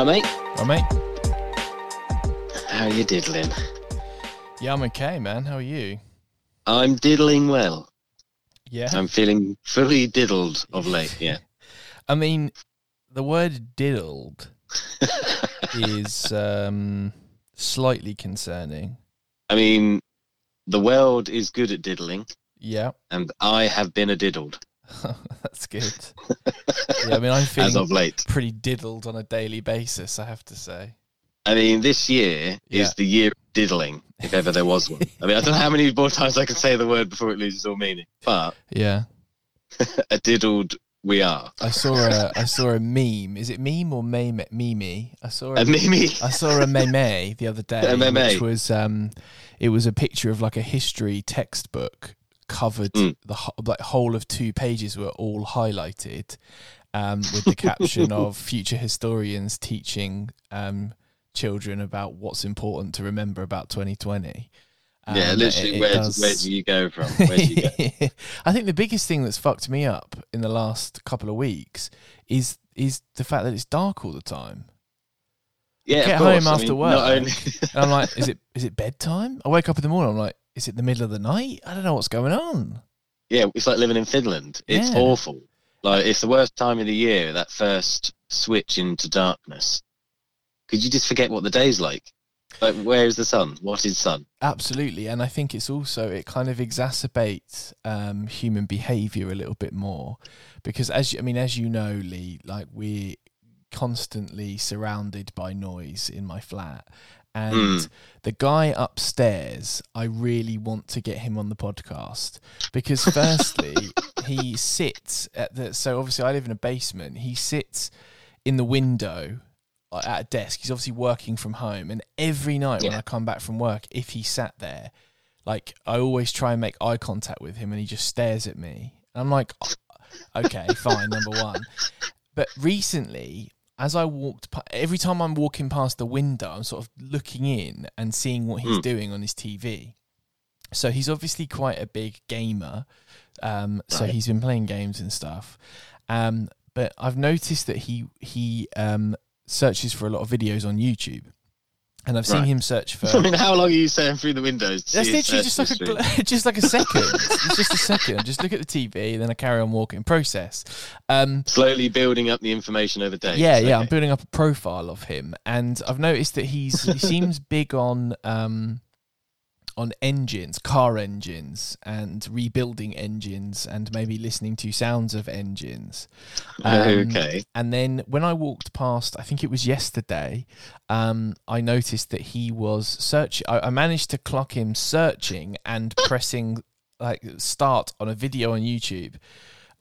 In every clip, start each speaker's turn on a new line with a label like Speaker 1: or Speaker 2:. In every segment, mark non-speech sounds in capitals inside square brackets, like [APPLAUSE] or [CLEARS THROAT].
Speaker 1: Right, mate.
Speaker 2: Right, mate.
Speaker 1: How are you diddling?
Speaker 2: Yeah, I'm okay, man. How are you?
Speaker 1: I'm diddling well.
Speaker 2: Yeah.
Speaker 1: I'm feeling fully diddled of late. Yeah. [LAUGHS]
Speaker 2: I mean, the word diddled is [LAUGHS] um, slightly concerning.
Speaker 1: I mean, the world is good at diddling,
Speaker 2: Yeah,
Speaker 1: and I have been a diddled [LAUGHS]
Speaker 2: that's good. [LAUGHS] yeah, I mean, I'm
Speaker 1: as
Speaker 2: feeling
Speaker 1: of late.
Speaker 2: pretty diddled on a daily basis, I have to say.
Speaker 1: I mean, this year
Speaker 2: Yeah.
Speaker 1: is the year of diddling, if ever there was one. I mean, I don't know how many more times I can say the word before it loses all meaning, but [LAUGHS]
Speaker 2: Yeah.
Speaker 1: a diddled we are.
Speaker 2: I saw a I saw a meme. Is it meme or meme? Meme. I saw a
Speaker 1: A Mimi.
Speaker 2: I saw a meme the other day,
Speaker 1: A meme.
Speaker 2: which was um, it was a picture of like a history textbook covered
Speaker 1: Mm.
Speaker 2: the ho- like whole of two pages were all highlighted, um, with the caption of [LAUGHS] future historians teaching um children about what's important to remember about 2020.
Speaker 1: yeah,
Speaker 2: Um,
Speaker 1: literally,
Speaker 2: it- it
Speaker 1: where,
Speaker 2: does-
Speaker 1: where do you go from? [LAUGHS] Where do you go?
Speaker 2: I think the biggest thing that's fucked me up in the last couple of weeks is is the fact that it's dark all the time.
Speaker 1: Yeah,
Speaker 2: Get
Speaker 1: of course.
Speaker 2: home
Speaker 1: I
Speaker 2: after
Speaker 1: mean,
Speaker 2: work.
Speaker 1: Only,
Speaker 2: And I'm like, is it is it bedtime? I wake up in the morning. I'm like, is it the middle of the night? I don't know what's going on.
Speaker 1: yeah, it's like living in Finland. It's
Speaker 2: Yeah.
Speaker 1: awful. Like it's the worst time of the year. That first switch into darkness. Could you just forget what the day's like? Like, where is the sun? What is sun?
Speaker 2: Absolutely, and I think it's also it kind of exacerbates um, human behaviour a little bit more because as you, I mean, as you know, Lee, like we're constantly surrounded by noise in my flat. And
Speaker 1: Mm.
Speaker 2: the guy upstairs, I really want to get him on the podcast because, firstly, [LAUGHS] he sits at the. So, obviously, I live in a basement. He sits in the window at a desk. He's obviously working from home. And every night when I come back from work, if he sat there, like, I always try and make eye contact with him and he just stares at me. And I'm like, okay, fine, number one. But recently, as I walked, pa- every time I'm walking past the window, I'm sort of looking in and seeing what he's
Speaker 1: Hmm.
Speaker 2: doing on his TV. So he's obviously quite a big gamer. Um, so
Speaker 1: Right.
Speaker 2: he's been playing games and stuff. Um, but I've noticed that he he um, searches for a lot of videos on YouTube, and I've seen
Speaker 1: Right.
Speaker 2: him search for. [LAUGHS]
Speaker 1: I mean, how long are you staring through the windows?
Speaker 2: That's literally just like a
Speaker 1: history? [LAUGHS]
Speaker 2: just like a second. [LAUGHS] it's just a second. Just look at the TV, then I carry on walking. Process. Um,
Speaker 1: slowly building up the information over days.
Speaker 2: yeah, yeah. I'm building up a profile of him, and I've noticed that he's he seems big on um, on engines, car engines, and rebuilding engines, and maybe listening to sounds of engines. Um,
Speaker 1: okay.
Speaker 2: And then when I walked past, I think it was yesterday, um, I noticed that he was searching. I, managed to clock him searching and [LAUGHS] pressing like start on a video on YouTube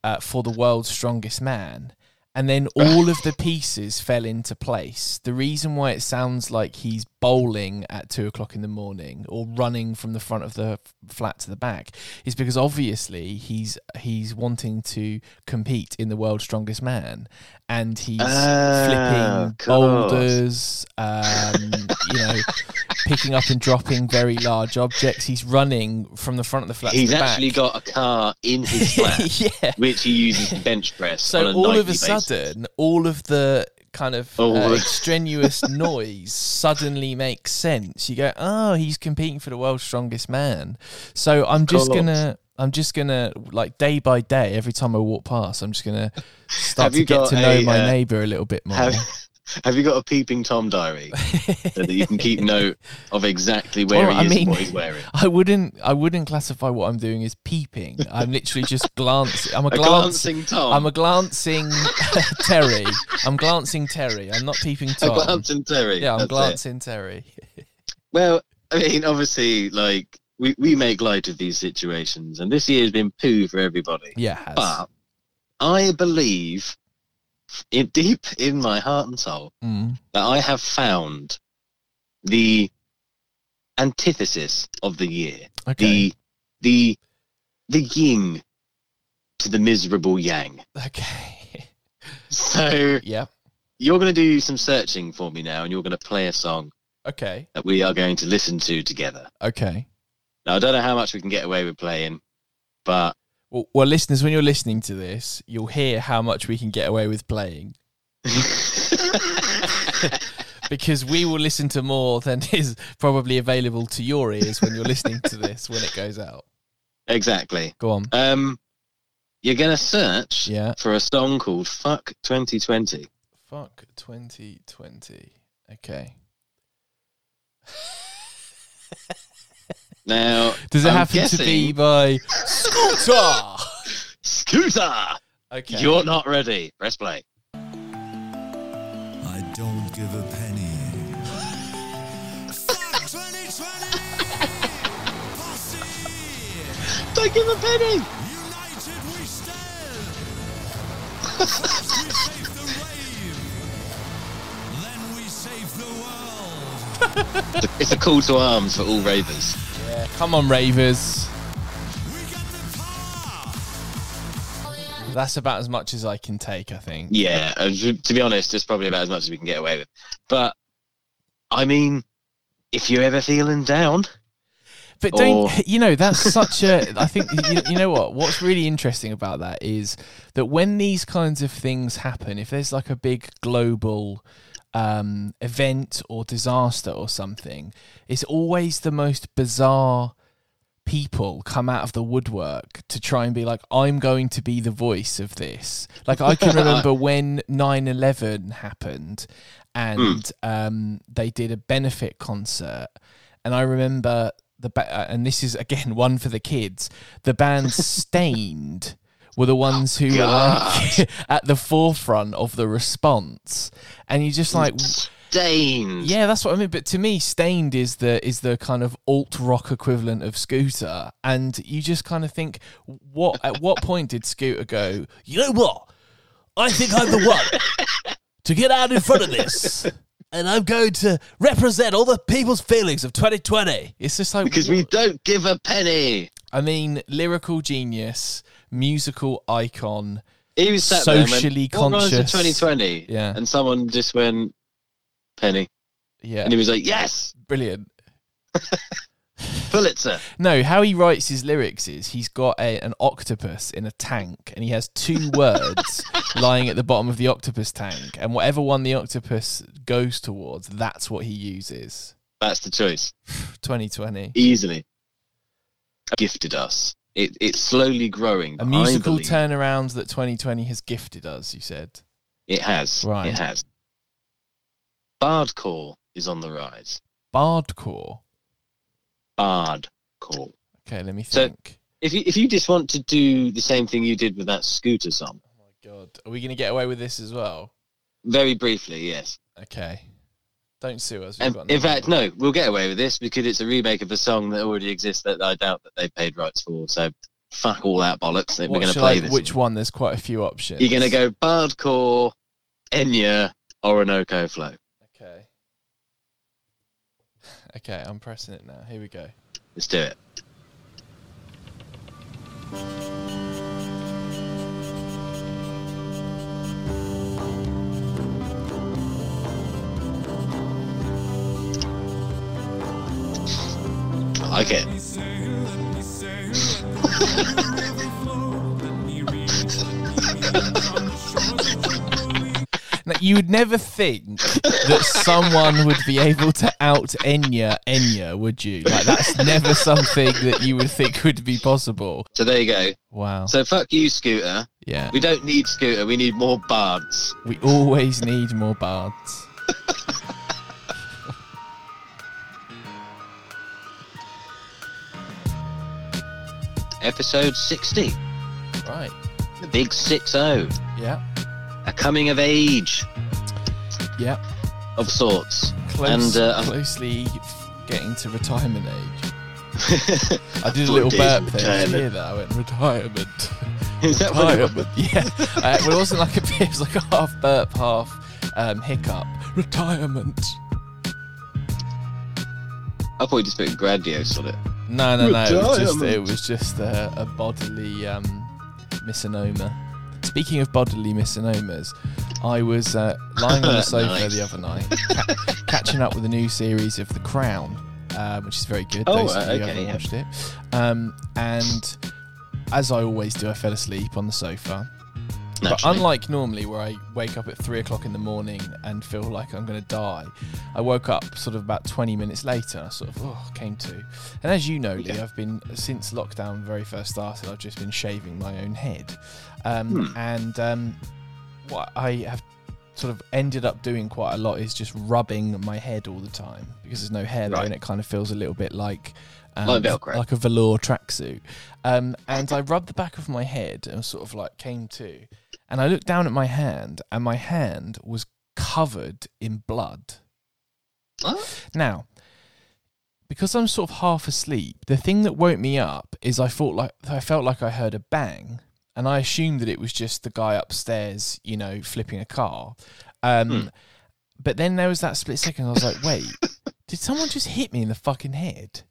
Speaker 2: uh, for the world's strongest man. And then all of the [LAUGHS] pieces fell into place. The reason why it sounds like he's bowling at two o'clock in the morning or running from the front of the flat to the back is because obviously he's he's wanting to compete in the world's strongest man, and he's
Speaker 1: Ah,
Speaker 2: flipping
Speaker 1: course.
Speaker 2: boulders, um, you know, [LAUGHS] picking up and dropping very large objects. He's running from the front of the flat.
Speaker 1: He's
Speaker 2: to the
Speaker 1: actually
Speaker 2: back.
Speaker 1: got a car in his [LAUGHS] flat,
Speaker 2: yeah.
Speaker 1: which he uses to bench press. on
Speaker 2: So all of a
Speaker 1: basis.
Speaker 2: sudden, all of the kind of
Speaker 1: All
Speaker 2: uh, extraneous [LAUGHS] noise suddenly makes sense. You go, oh, he's competing for the world's strongest man. So I'm just gonna, I'm just gonna like day by day, every time I walk past, I'm just gonna [LAUGHS] start to get to know
Speaker 1: a,
Speaker 2: my
Speaker 1: uh,
Speaker 2: neighbour a little bit more.
Speaker 1: Have, have you got a peeping tom diary [LAUGHS] so that you can keep note of exactly where
Speaker 2: Well,
Speaker 1: he
Speaker 2: I
Speaker 1: is
Speaker 2: mean-
Speaker 1: and what he's wearing? [LAUGHS]
Speaker 2: I wouldn't, I wouldn't classify what I'm doing as peeping. I'm literally just [LAUGHS] glancing. I'm a,
Speaker 1: A
Speaker 2: glance.
Speaker 1: glancing tom.
Speaker 2: I'm a glancing Terry. I'm glancing Terry. I'm not peeping Tom.
Speaker 1: a glancing Terry.
Speaker 2: yeah, I'm
Speaker 1: that's it.
Speaker 2: glancing Terry.
Speaker 1: Well, I mean, obviously, like we, we make light of these situations, and this year has been poo for everybody.
Speaker 2: Yeah.
Speaker 1: But I believe, in, deep in my heart and soul,
Speaker 2: Mm.
Speaker 1: that I have found the antithesis of the year,
Speaker 2: Okay.
Speaker 1: the the the yin to the miserable yang.
Speaker 2: Okay. [LAUGHS]
Speaker 1: So
Speaker 2: yeah.
Speaker 1: you're going to do some searching for me now, and you're going to play a song
Speaker 2: Okay.
Speaker 1: that we are going to listen to together.
Speaker 2: Okay.
Speaker 1: Now I don't know how much we can get away with playing, but
Speaker 2: Well, well, listeners, when you're listening to this, you'll hear how much we can get away with playing. [LAUGHS] because we will listen to more than [LAUGHS] is probably available to your ears when you're listening to this when it goes out.
Speaker 1: exactly.
Speaker 2: Go on.
Speaker 1: Um, you're gonna search
Speaker 2: Yeah.
Speaker 1: for a song called "Fuck 2020."
Speaker 2: Fuck 2020. Okay. [LAUGHS]
Speaker 1: Now,
Speaker 2: Does it
Speaker 1: I'm
Speaker 2: happen to be
Speaker 1: guessing-
Speaker 2: by Scooter?
Speaker 1: Scooter?
Speaker 2: Okay.
Speaker 1: You're not ready. Press play.
Speaker 3: I don't give a penny. Fuck 2020! Posse!
Speaker 1: Don't give a penny.
Speaker 3: United we stand! First we save the rave, then we save the world.
Speaker 1: It's a call to arms for all ravers.
Speaker 2: Yeah. Come on, Ravers.
Speaker 3: We got the power!
Speaker 2: That's about as much as I can take, I think.
Speaker 1: Yeah, to to be honest, it's probably about as much as we can get away with. But I mean, if you're ever feeling down,
Speaker 2: But don't
Speaker 1: Or-
Speaker 2: you know that's such a? I think you, you know what. What's really interesting about that is that when these kinds of things happen, if there's like a big global um, event or disaster or something, it's always the most bizarre people come out of the woodwork to try and be like i'm going to be the voice of this. Like i can [LAUGHS] remember when 9-11 happened and um, they did a benefit concert and i remember the ba- uh, and this is again [LAUGHS] one for the kids the band [LAUGHS] Staind were the ones who were like oh, [LAUGHS] at the forefront of the response and you just like
Speaker 1: Staind.
Speaker 2: yeah, that's what I mean. But to me, Staind is the is the kind of alt rock equivalent of Scooter, and you just kind of think, what at what point did Scooter go? You know what? I think I'm the one [LAUGHS] to get out in front of this, and I'm going to represent all the people's feelings of 2020. It's just like
Speaker 1: Because we don't give a penny.
Speaker 2: I mean, lyrical genius, musical icon.
Speaker 1: He was sat there and went,
Speaker 2: Socially
Speaker 1: "What rhymes with
Speaker 2: conscious."
Speaker 1: 2020.
Speaker 2: Yeah.
Speaker 1: And someone just went, penny.
Speaker 2: Yeah,
Speaker 1: And he was like, yes,
Speaker 2: brilliant. [LAUGHS]
Speaker 1: Pulitzer.
Speaker 2: No, how he writes his lyrics is he's got a, an octopus in a tank and he has two [LAUGHS] words lying at the bottom of the octopus tank. And whatever one the octopus goes towards, that's what he uses.
Speaker 1: That's the choice. [SIGHS]
Speaker 2: 2020.
Speaker 1: Easily. Gifted us. It, it's slowly growing.
Speaker 2: A musical turnaround that 2020 has gifted us, you said.
Speaker 1: It has.
Speaker 2: Right.
Speaker 1: It has. Bardcore is on the rise.
Speaker 2: Bardcore.
Speaker 1: Bardcore.
Speaker 2: Okay, let me think. So-.
Speaker 1: If you if you just want to do the same thing you did with that scooter song,
Speaker 2: oh my god. Are we going to get away with this as well?
Speaker 1: very briefly, yes.
Speaker 2: Okay. Don't sue us. We've
Speaker 1: And
Speaker 2: got
Speaker 1: in fact, no, we'll get away with this because it's a remake of a song that already exists that I doubt that they paid rights for. So fuck all that bollocks. We're going to play
Speaker 2: I-
Speaker 1: this.
Speaker 2: Which one? There's quite a few options.
Speaker 1: You're going to go Bardcore, Enya, Orinoco Flow.
Speaker 2: Okay. [LAUGHS] Okay, I'm pressing it now. Here we go.
Speaker 1: Let's do it. Like [LAUGHS] it.
Speaker 2: Now, you would never think that someone would be able to out Enya Enya, would you? Like that's never something that you would think would be possible.
Speaker 1: So there you go.
Speaker 2: Wow.
Speaker 1: So fuck you, Scooter.
Speaker 2: Yeah.
Speaker 1: We don't need Scooter. We need more bards.
Speaker 2: We always need more bards. [LAUGHS]
Speaker 1: Episode 60.
Speaker 2: Right.
Speaker 1: The big 6 0.
Speaker 2: Yeah.
Speaker 1: A coming of age
Speaker 2: Yeah.
Speaker 1: of sorts.
Speaker 2: Close,
Speaker 1: And, uh,
Speaker 2: closely getting to retirement age. [LAUGHS] I did a little burp there. Did you hear that? I went retirement. [LAUGHS]
Speaker 1: Is that what
Speaker 2: retirement. Yeah. Uh, well, it wasn't like a [LAUGHS] it was like a half burp, half um, hiccup. Retirement.
Speaker 1: I thought you just put grandiose on it.
Speaker 2: No, no, no. It was just it was just a, a bodily um, misnomer. Speaking of bodily misnomers, I was uh, lying on the [LAUGHS] sofa
Speaker 1: Nice.
Speaker 2: the other night, ca- catching up with a new series of The Crown, um, which is very good.
Speaker 1: Oh,
Speaker 2: those of
Speaker 1: uh,
Speaker 2: you who
Speaker 1: okay,
Speaker 2: haven't
Speaker 1: yeah.
Speaker 2: watched it. Um, and as I always do, I fell asleep on the sofa. But unlike normally, where I wake up at three o'clock in the morning and feel like I'm going to die, I woke up sort of about 20 minutes later. And I sort of oh, came to. And as you know, Lee,
Speaker 1: Okay.
Speaker 2: I've been since lockdown very first started. I've just been shaving my own head, um,
Speaker 1: Hmm.
Speaker 2: and um, what I have sort of ended up doing quite a lot is just rubbing my head all the time because there's no hair there, and it kind of feels a little bit like. Um,
Speaker 1: like
Speaker 2: a velour tracksuit, um, [LAUGHS] and I rubbed the back of my head and sort of like came to, and I looked down at my hand, and my hand was covered in blood.
Speaker 1: What?
Speaker 2: Now, because I'm sort of half asleep, the thing that woke me up is I thought like I felt like I heard a bang, and I assumed that it was just the guy upstairs, you know, flipping a car. Um,
Speaker 1: Hmm.
Speaker 2: But then there was that split second. I was like, wait, [LAUGHS] did someone just hit me in the fucking head?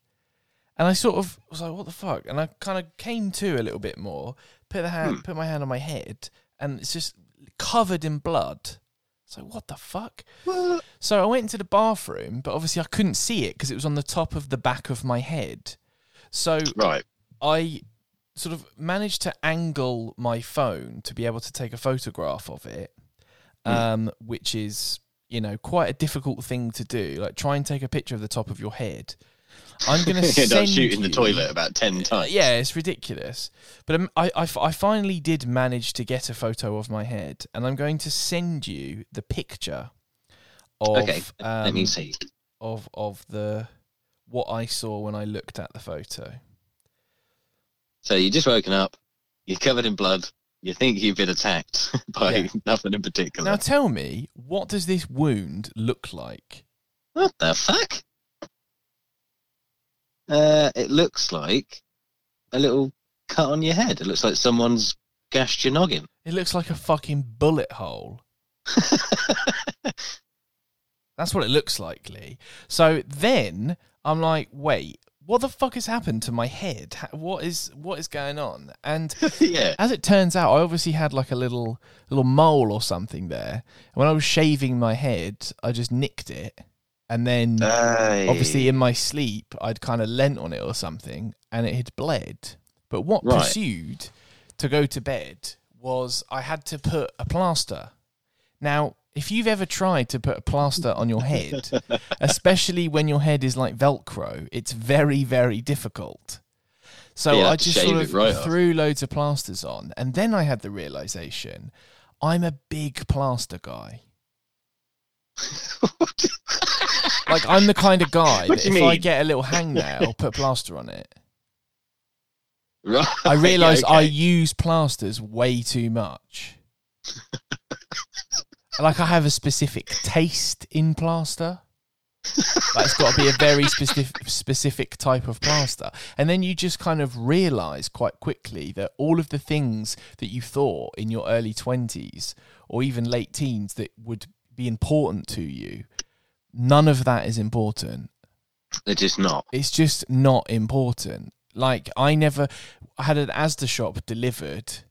Speaker 2: And I sort of was like, what the fuck? And I kind of came to a little bit more, put the hand,
Speaker 1: Hmm.
Speaker 2: put my hand on my head, and it's just covered in blood. It's like, what the fuck?
Speaker 1: What?
Speaker 2: So I went into the bathroom, but obviously I couldn't see it because it was on the top of the back of my head. So
Speaker 1: Right.
Speaker 2: I sort of managed to angle my phone to be able to take a photograph of it,
Speaker 1: Hmm.
Speaker 2: um, which is you know quite a difficult thing to do. Like try and take a picture of the top of your head. I'm going to
Speaker 1: You end up
Speaker 2: send
Speaker 1: shooting the toilet about 10
Speaker 2: Uh,
Speaker 1: times.
Speaker 2: yeah, it's ridiculous. But um, I, I, I finally did manage to get a photo of my head, and I'm going to send you the picture of
Speaker 1: Okay,
Speaker 2: um,
Speaker 1: Let me see.
Speaker 2: of of the what I saw when I looked at the photo.
Speaker 1: So you just woken up, you're covered in blood, you think you've been attacked [LAUGHS] by
Speaker 2: Yeah.
Speaker 1: nothing in particular.
Speaker 2: Now tell me, what does this wound look like?
Speaker 1: What the fuck? Uh, it looks like a little cut on your head. It looks like someone's gashed your noggin.
Speaker 2: It looks like a fucking bullet hole. [LAUGHS] That's what it looks like, Lee. So then I'm like, wait, what the fuck has happened to my head? What is what is going on? And [LAUGHS]
Speaker 1: yeah.
Speaker 2: as it turns out, I obviously had like a little little mole or something there. And when I was shaving my head, I just nicked it, and then obviously in my sleep, I'd kind of leant on it or something, and it had bled. But what
Speaker 1: Right.
Speaker 2: pursued to go to bed was I had to put a plaster. Now, if you've ever tried to put a plaster on your head, [LAUGHS] especially when your head is like Velcro, it's very, very difficult. So
Speaker 1: Yeah,
Speaker 2: I just sort of
Speaker 1: right off.
Speaker 2: threw loads of plasters on, and then I had the realization I'm a big plaster guy. [LAUGHS] Like I'm the kind of guy that if
Speaker 1: you
Speaker 2: I get a little hangnail, put plaster on it.
Speaker 1: right.
Speaker 2: I realise I use plasters way too much. like I have a specific taste in plaster. like it's got to be a very specific specific type of plaster, and then you just kind of realise quite quickly that all of the things that you thought in your early twenties or even late teens that would be important to you, none of that is important
Speaker 1: They're not.
Speaker 2: it's just not important. Like I never I had an Asda shop delivered,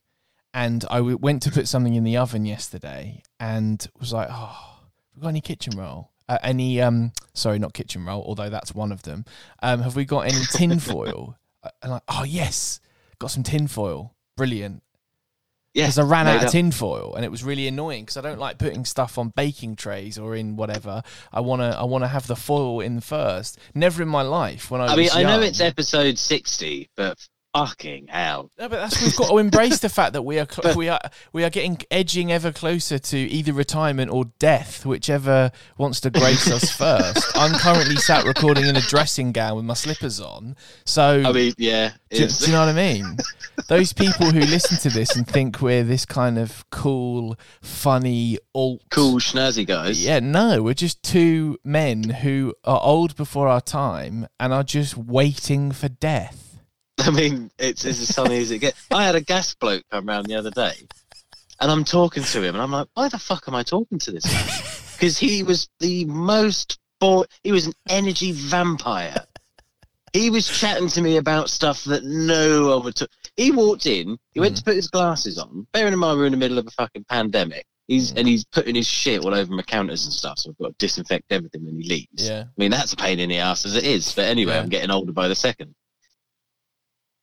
Speaker 2: and I w- went to put something in the oven yesterday, and was like, "Oh, have we got any kitchen roll? Uh, any um, sorry, not kitchen roll, although that's one of them. Um, have we got any tin [LAUGHS] foil?" Uh, and like, "Oh yes, got some tin foil. Brilliant."
Speaker 1: Yeah.
Speaker 2: because I ran out of
Speaker 1: up.
Speaker 2: tin foil and it was really annoying because I don't like putting stuff on baking trays or in whatever. I wanna I wanna have the foil in first. Never in my life when I,
Speaker 1: I mean,
Speaker 2: was
Speaker 1: I know it's episode 60, but fucking hell.
Speaker 2: no, but that's we've got to embrace the fact that we are [LAUGHS] cl- we are we are getting edging ever closer to either retirement or death, whichever wants to grace us [LAUGHS] first. I'm currently sat recording in a dressing gown with my slippers on, so
Speaker 1: I mean, yeah.
Speaker 2: do, do you know what I mean? [LAUGHS] Those people who listen to this and think we're this kind of cool, funny, alt,
Speaker 1: cool, schnazzy guys.
Speaker 2: Yeah, no, we're just two men who are old before our time and are just waiting for death. [LAUGHS]
Speaker 1: I mean, it's, it's as sunny as it gets. I had a gas bloke come round the other day, and I'm talking to him, and I'm like, why the fuck am I talking to this guy? [LAUGHS] Because he was the most bored. He was an energy vampire. He was chatting to me about stuff that no one would talk. He walked in, he went to put his glasses on. Bearing in mind we're in the middle of a fucking pandemic. He's
Speaker 2: Mm.
Speaker 1: and he's putting his shit all over my counters and stuff, so I've got to disinfect everything when he leaves.
Speaker 2: Yeah.
Speaker 1: I mean, that's a pain in the ass as it is. But anyway,
Speaker 2: Yeah.
Speaker 1: I'm getting older by the second.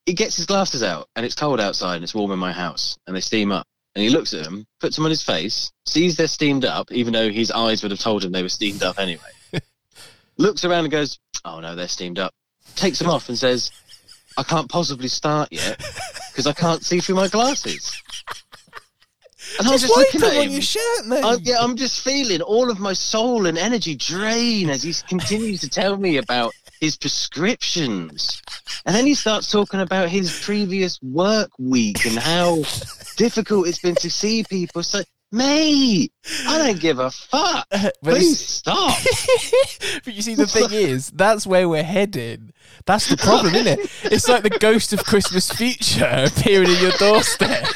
Speaker 1: He gets his glasses out, and it's cold outside, and it's warm in my house, and they steam up. and he looks at them, puts them on his face, sees they're steamed up, even though his eyes would have told him they were steamed up anyway. [LAUGHS] looks around and goes, "Oh no, they're steamed up." Takes them off and says, "I can't possibly start yet because I can't see through my glasses." And I'm
Speaker 2: Just,
Speaker 1: just
Speaker 2: wipe
Speaker 1: looking
Speaker 2: them
Speaker 1: at
Speaker 2: on
Speaker 1: him.
Speaker 2: your shirt, mate.
Speaker 1: I, yeah, I'm just feeling all of my soul and energy drain as he continues to tell me about his prescriptions. And then he starts talking about his previous work week and how difficult it's been to see people. So, mate, I don't give a fuck.
Speaker 2: Uh, but
Speaker 1: Please stop. [LAUGHS]
Speaker 2: but you see, the thing [LAUGHS] is, that's where we're heading. That's the problem, isn't it? It's like the ghost of Christmas future [LAUGHS] appearing in your doorstep.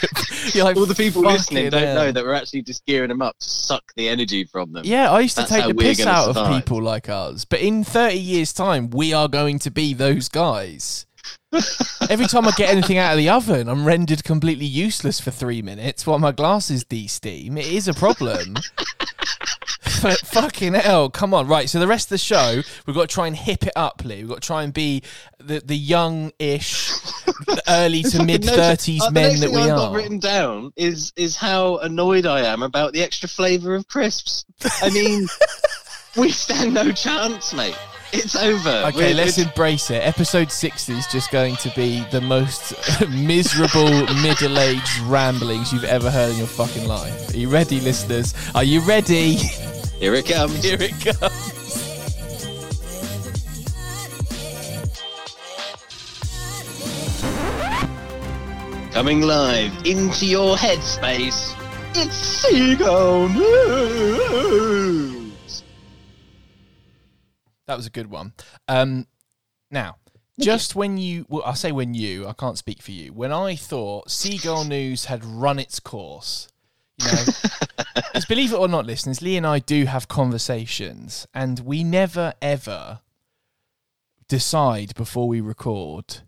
Speaker 2: You're like,
Speaker 1: All the people listening don't
Speaker 2: hell."
Speaker 1: know that we're actually just gearing them up to suck the energy from them.
Speaker 2: Yeah, I used to
Speaker 1: That's
Speaker 2: take the piss out of people like us. But in 30 years' time, we are going to be those guys. Every time I get anything out of the oven, I'm rendered completely useless for three minutes while my glasses de-steam. It is a problem. But fucking hell, come on. Right, so the rest of the show, we've got to try and hip it up, Lee. We've got to try and be the, the young-ish, early to mid-30s
Speaker 1: uh,
Speaker 2: men that we
Speaker 1: I've got
Speaker 2: are.
Speaker 1: written down is is how annoyed I am about the extra flavour of crisps. I mean, [LAUGHS] we stand no chance, mate. It's over.
Speaker 2: Okay,
Speaker 1: We're-
Speaker 2: let's embrace it. Episode 60 is just going to be the most [LAUGHS] miserable middle aged ramblings you've ever heard in your fucking life. Are you ready, listeners? Are you ready? [LAUGHS]
Speaker 1: Here it comes.
Speaker 2: Here it comes.
Speaker 1: Coming live into your headspace. It's Seagull News.
Speaker 2: That was a good one. Um, now, just when you, well, I say when you, I can't speak for you. When I thought Seagull News had run its course, you know, [LAUGHS] because believe it or not, listeners, Lee and I do have conversations, and we never ever decide before we record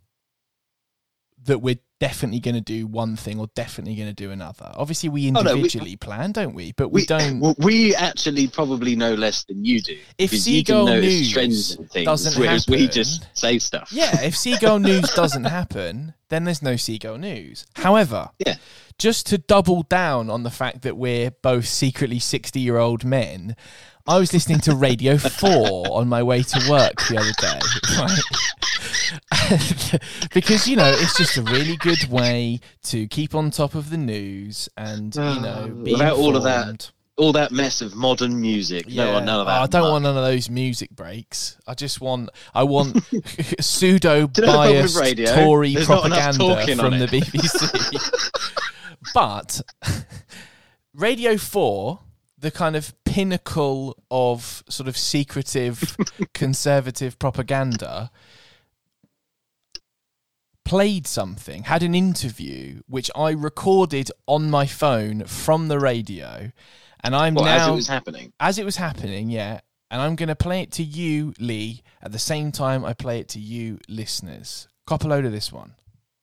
Speaker 2: that we're definitely going to do one thing or definitely going to do another. Obviously, we
Speaker 1: Oh, no, we-
Speaker 2: individually plan, don't we? But we,
Speaker 1: We
Speaker 2: don't.
Speaker 1: well, we actually probably know less than you do.
Speaker 2: If Seagull News
Speaker 1: trends and things,
Speaker 2: doesn't
Speaker 1: whereas we
Speaker 2: happen-
Speaker 1: just say stuff.
Speaker 2: Yeah, if Seagull [LAUGHS] News doesn't happen, then there's no Seagull News. However,
Speaker 1: Yeah.
Speaker 2: just to double down on the fact that we're both secretly 60 year old men, I was listening to Radio 4 on my way to work the other day. Right? [LAUGHS] because, you know, it's just a really good way to keep on top of the news and, you know, uh, be
Speaker 1: Without all of that. All that mess of modern music. No,
Speaker 2: Yeah.
Speaker 1: none of that.
Speaker 2: I don't
Speaker 1: muck.
Speaker 2: want none of those music breaks. I just want I want pseudo [LAUGHS]
Speaker 1: Do you know the problem with
Speaker 2: biased? Tory
Speaker 1: There's
Speaker 2: propaganda from the. BBC. [LAUGHS] but Radio 4, the kind of pinnacle of sort of secretive [LAUGHS] conservative propaganda played something, had an interview which I recorded on my phone from the radio and I'm
Speaker 1: Well,
Speaker 2: now
Speaker 1: as it was happening.
Speaker 2: as it was happening, yeah. And I'm going to play it to you, Lee, at the same time I play it to you, listeners. Cop a load of this one.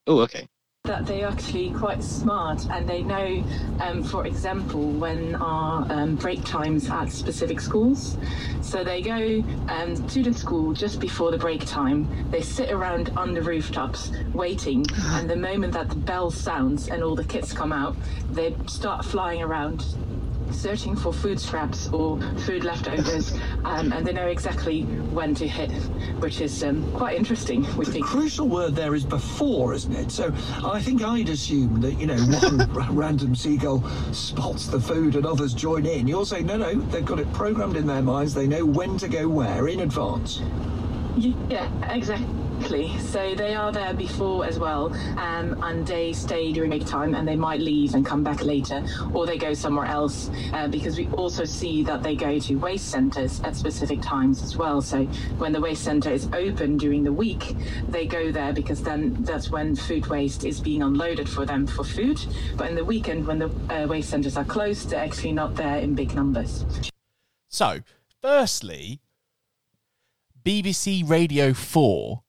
Speaker 1: Oh, okay.
Speaker 4: That they're actually quite smart and they know, um, for example, when our um, break times at specific schools. So they go um, to the school just before the break time. They sit around on the rooftops waiting, and the moment that the bell sounds and all the kids come out, they start flying around. Searching for food scraps or food leftovers, um, and they know exactly when to hit, which is um, quite interesting. We
Speaker 5: The
Speaker 4: think.
Speaker 5: crucial word there is before, isn't it? So I think I'd assume that, you know, one [LAUGHS] ra- random seagull spots the food and others join in. You're saying, no, no, they've got it programmed in their minds. They know when to go where in advance.
Speaker 4: Yeah, exactly. So they are there before as well, um, and they stay during break time, and they might leave and come back later, or they go somewhere else. Uh, because we also see that they go to waste centres at specific times as well. So when the waste centre is open during the week, they go there because then that's when food waste is being unloaded for them for food. But in the weekend, when the uh, waste centres are closed, they're actually not there in big numbers.
Speaker 2: So, firstly, BBC Radio 4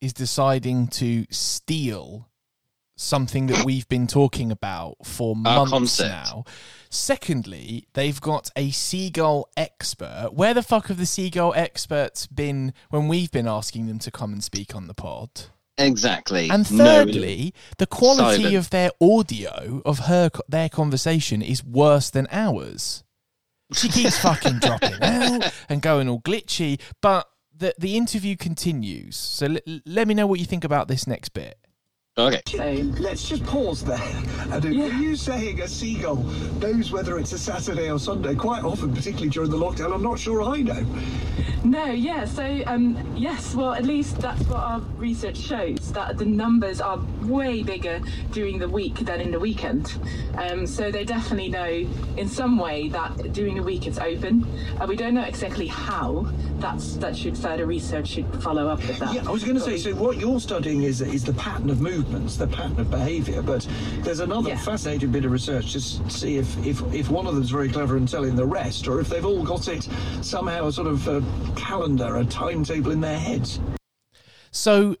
Speaker 2: is deciding to steal something that we've been talking about for
Speaker 1: Our
Speaker 2: months
Speaker 1: concept.
Speaker 2: now. Secondly, they've got a seagull expert. Where the fuck have the seagull experts been when we've been asking them to come and speak on the pod?
Speaker 1: Exactly.
Speaker 2: And
Speaker 1: No-
Speaker 2: thirdly, the quality
Speaker 1: Silent.
Speaker 2: of their audio of her their conversation is worse than ours. She keeps fucking dropping [LAUGHS] out and going all glitchy, but the the interview continues. So l- let me know what you think about this next bit.
Speaker 1: Okay.
Speaker 4: So
Speaker 5: Let's just pause there. And
Speaker 4: Yeah.
Speaker 5: are you saying a seagull knows whether it's a Saturday or Sunday? Quite often, particularly during the lockdown, I'm not sure I know.
Speaker 4: No, yeah. So, um, yes. Well, at least that's what our research shows that the numbers are way bigger during the week than in the weekend. Um, so they definitely know in some way that during the week it's open. Uh, we don't know exactly how. That's that should further research should follow up with that.
Speaker 5: Yeah, I was going to say. So what you're studying is is the pattern of movements, the pattern of behaviour. But there's another
Speaker 4: Yeah.
Speaker 5: fascinating bit of research to see if, if if one of them's very clever in telling the rest, or if they've all got it somehow a sort of a calendar, a timetable in their heads.
Speaker 2: So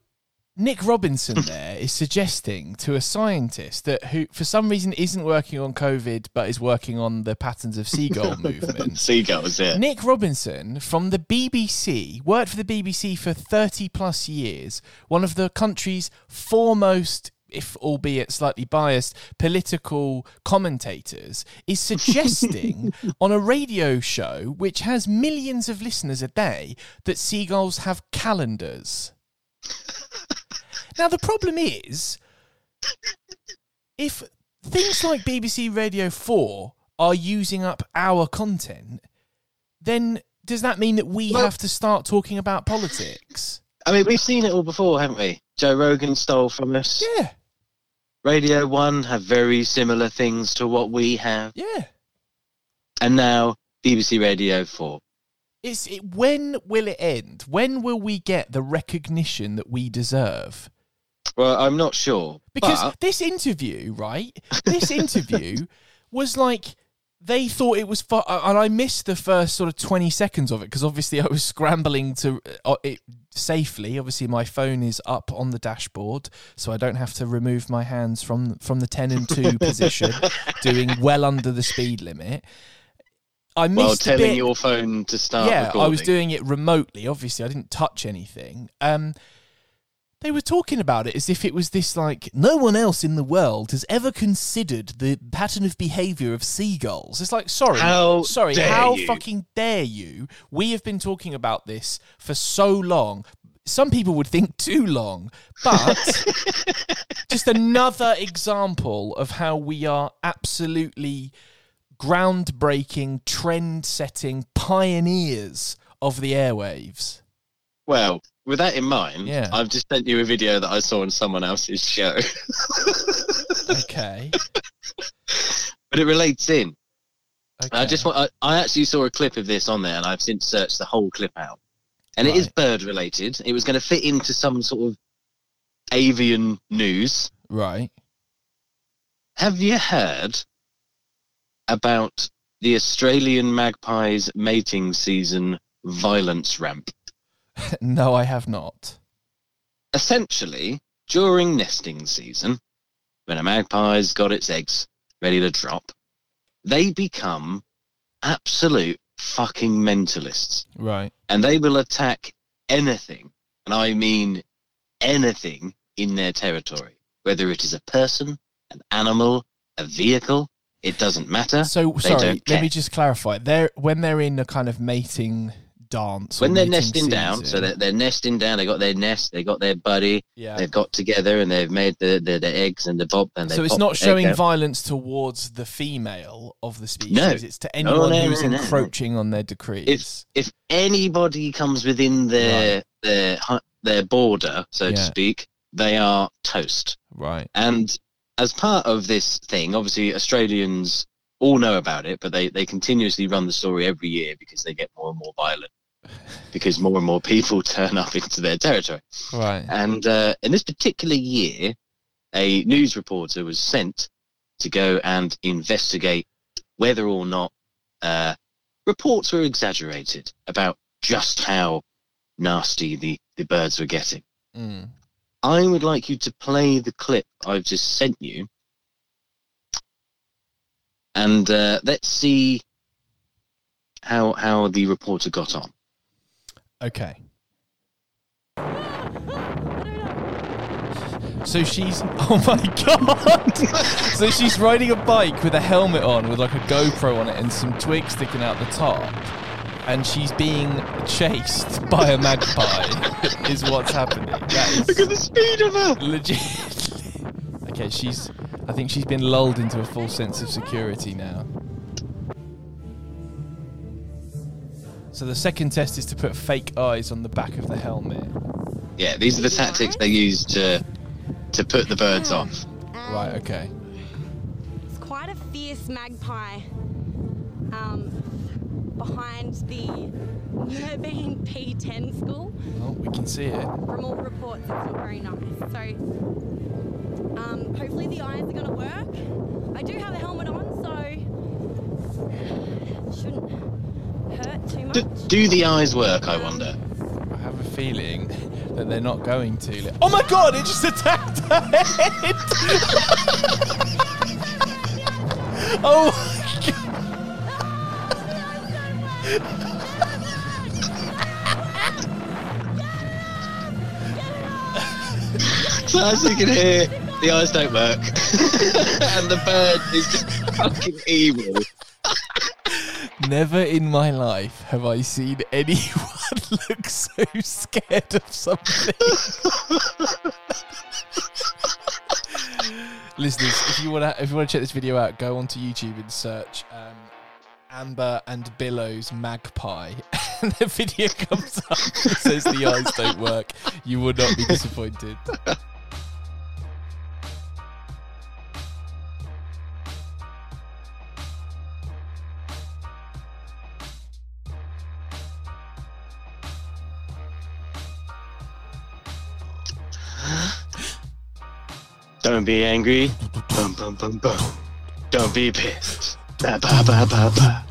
Speaker 2: Nick Robinson [LAUGHS] there is suggesting to a scientist that who for some reason isn't working on COVID but is working on the patterns of seagull [LAUGHS] movement.
Speaker 1: Seagulls, yeah.
Speaker 2: Nick Robinson from the BBC worked for the BBC for 30 plus years, one of the country's foremost if albeit slightly biased political commentators is [LAUGHS] suggesting on a radio show which has millions of listeners a day that seagulls have calendars. Now the problem is if things like BBC Radio 4 are using up our content, then does that mean that we
Speaker 1: Well-
Speaker 2: have to start talking about politics?
Speaker 1: I mean, we've seen it all before, haven't we? Joe Rogan stole from us.
Speaker 2: Yeah,
Speaker 1: Radio 1 have very similar things to what we have.
Speaker 2: yeah.
Speaker 1: And now BBC Radio 4.
Speaker 2: It's it, when will it end? When will we get the recognition that we deserve?
Speaker 1: Well, I'm not sure.
Speaker 2: Because
Speaker 1: but
Speaker 2: this interview, right? This [LAUGHS] interview was like they thought it was fu- and I missed the first sort of 20 seconds of it because obviously I was [LAUGHS] scrambling to uh, it safely. Obviously my phone is up on the dashboard so I don't have to remove my hands from from the 10 and 2 [LAUGHS] position doing well under the speed limit. I missed
Speaker 1: well, telling your phone to start
Speaker 2: yeah, I was doing it remotely. Obviously, I didn't touch anything. Um, they were talking about it as if it was this like no one else in the world has ever considered the pattern of behavior of seagulls. It's like sorry,
Speaker 1: How
Speaker 2: sorry, how
Speaker 1: you.
Speaker 2: fucking dare you? We have been talking about this for so long. Some people would think too long, but [LAUGHS] just another example of how we are absolutely groundbreaking, trend setting pioneers of the airwaves.
Speaker 1: Well, with that in mind,
Speaker 2: Yeah.
Speaker 1: I've just sent you a video that I saw on someone else's show.
Speaker 2: Okay. [LAUGHS]
Speaker 1: but it relates in.
Speaker 2: okay.
Speaker 1: I just want, I, I actually saw a clip of this on there and I've since searched the whole clip out. And it is bird related. It was going to fit into some sort of avian news.
Speaker 2: Right.
Speaker 1: Have you heard about the Australian magpies mating season violence ramp? [LAUGHS]
Speaker 2: no, I have not.
Speaker 1: Essentially, during nesting season, when a magpie's got its eggs ready to drop, they become absolute fucking mentalists.
Speaker 2: Right.
Speaker 1: And they will attack anything, and I mean anything in their territory, whether it is a person, an animal, a vehicle, it doesn't matter.
Speaker 2: So sorry, let me just clarify. They're when they're in a kind of mating dance.
Speaker 1: when they're nesting down, so they're, they're nesting down, they got their nest, they got their buddy,
Speaker 2: yeah.
Speaker 1: they've got together and they've made the, the, the eggs and the bob. And
Speaker 2: So it's not showing violence towards the female of the species.
Speaker 1: No.
Speaker 2: It's to anyone
Speaker 1: no,
Speaker 2: who's
Speaker 1: no, no.
Speaker 2: encroaching on their decrees.
Speaker 1: If if anybody comes within their their their border, so to speak, they are toast.
Speaker 2: right.
Speaker 1: And as part of this thing, obviously Australians all know about it, but they, they continuously run the story every year because they get more and more violent. Because more and more people [LAUGHS] turn up into their territory.
Speaker 2: Right.
Speaker 1: And uh, in this particular year, a news reporter was sent to go and investigate whether or not uh, reports were exaggerated about just how nasty the, the birds were getting.
Speaker 2: Mm.
Speaker 1: I would like you to play the clip I've just sent you. And uh, let's see how how the reporter got on.
Speaker 2: Okay. So she's [LAUGHS] oh my god! [LAUGHS] so she's riding a bike with a helmet on, with like a GoPro on it, and some twigs sticking out the top, and she's being chased [LAUGHS] by a magpie. is what's happening. That
Speaker 1: Look at the speed of her.
Speaker 2: legit. okay, she's. I think she's been lulled into a full sense of security now. So the second test is to put fake eyes on the back of the helmet.
Speaker 1: Yeah, these are the tactics they use to to put the birds off.
Speaker 2: Right. Okay.
Speaker 6: It's quite a fierce magpie um, behind the Merbein P10 school.
Speaker 2: Oh, we can see it.
Speaker 6: From all reports, it's not very nice. So um, hopefully the eyes are going to work. I do have a helmet on, so shouldn't hurt too
Speaker 1: Do,
Speaker 6: much.
Speaker 1: do the eyes work? I wonder.
Speaker 2: Um, I have a feeling [LAUGHS] that they're not going to. Oh my god! It just attacked her head. [LAUGHS] oh my god!
Speaker 1: So as you can hear, the eyes don't work, [LAUGHS] and the bird is just fucking evil.
Speaker 2: Never in my life have I seen anyone [LAUGHS] look so scared of something. [LAUGHS] Listeners, if you want to, if you want to check this video out, go onto YouTube and search um, Amber and Billow's Magpie, [LAUGHS] and the video comes up. It says the eyes don't work. You will not be disappointed.
Speaker 1: Don't be angry. Bum, bum, bum, bum. Don't be pissed. Ba, ba, ba, ba, ba.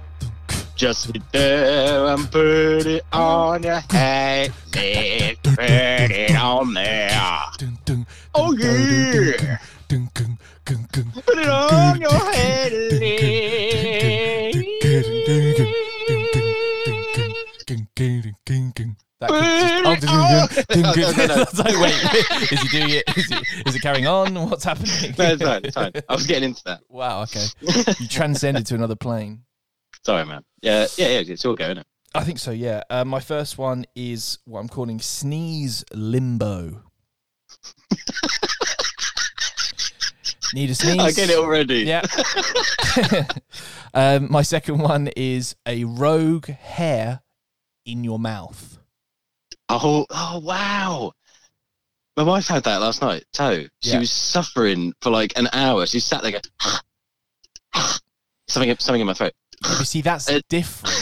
Speaker 1: Just sit there and put it on your head. Put it on there. Oh, yeah. Put it on your head.
Speaker 2: That could just, oh, [LAUGHS] [LAUGHS]
Speaker 1: No, no, no.
Speaker 2: Like, wait, is he doing it? Is it, is it carrying on? [LAUGHS] What's happening?
Speaker 1: No, it's fine, it's fine. I was getting into that.
Speaker 2: Wow, okay. You transcended to another plane.
Speaker 1: Sorry, man. Yeah, yeah, yeah. It's all going.
Speaker 2: I think so, yeah. Uh, my first one is what I'm calling Sneeze Limbo. Need a sneeze?
Speaker 1: I get it already.
Speaker 2: Yeah. um, my second one is a rogue hair in your mouth.
Speaker 1: Oh, oh, wow. My wife had that last night. Toe. She
Speaker 2: Yeah.
Speaker 1: was suffering for like an hour. She sat there going, something, [LAUGHS] something in my throat.
Speaker 2: You see, that's
Speaker 1: Uh, [LAUGHS]
Speaker 2: different.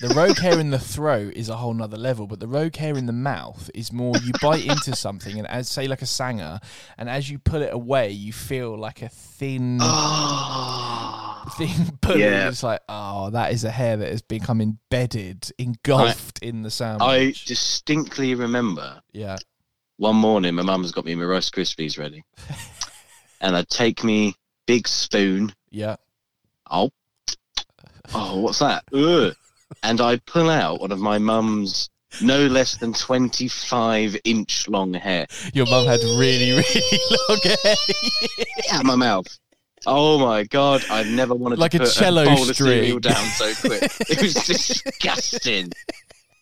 Speaker 2: The rogue hair in the throat is a whole nother level, but the rogue hair in the mouth is more you bite into [LAUGHS] something and as say like a sanger, and as you pull it away, you feel like a thin
Speaker 1: Oh.
Speaker 2: Thin pull. [LAUGHS]
Speaker 1: Yeah.
Speaker 2: It's like, oh, that is a hair that has become embedded, engulfed in the sandwich.
Speaker 1: I distinctly remember
Speaker 2: yeah.
Speaker 1: one morning my mum's got me my Rice Krispies ready. [LAUGHS] and I'd take me big spoon.
Speaker 2: Yeah.
Speaker 1: Oh, oh, what's that? Ugh. And I pull out one of my mum's no less than 25 inch long hair
Speaker 2: Your mum had really, really [LAUGHS] long hair.
Speaker 1: out of my mouth. Oh my god! I never wanted
Speaker 2: Like a
Speaker 1: to put
Speaker 2: cello
Speaker 1: a bowl of cereal
Speaker 2: string.
Speaker 1: down so quick. it was disgusting.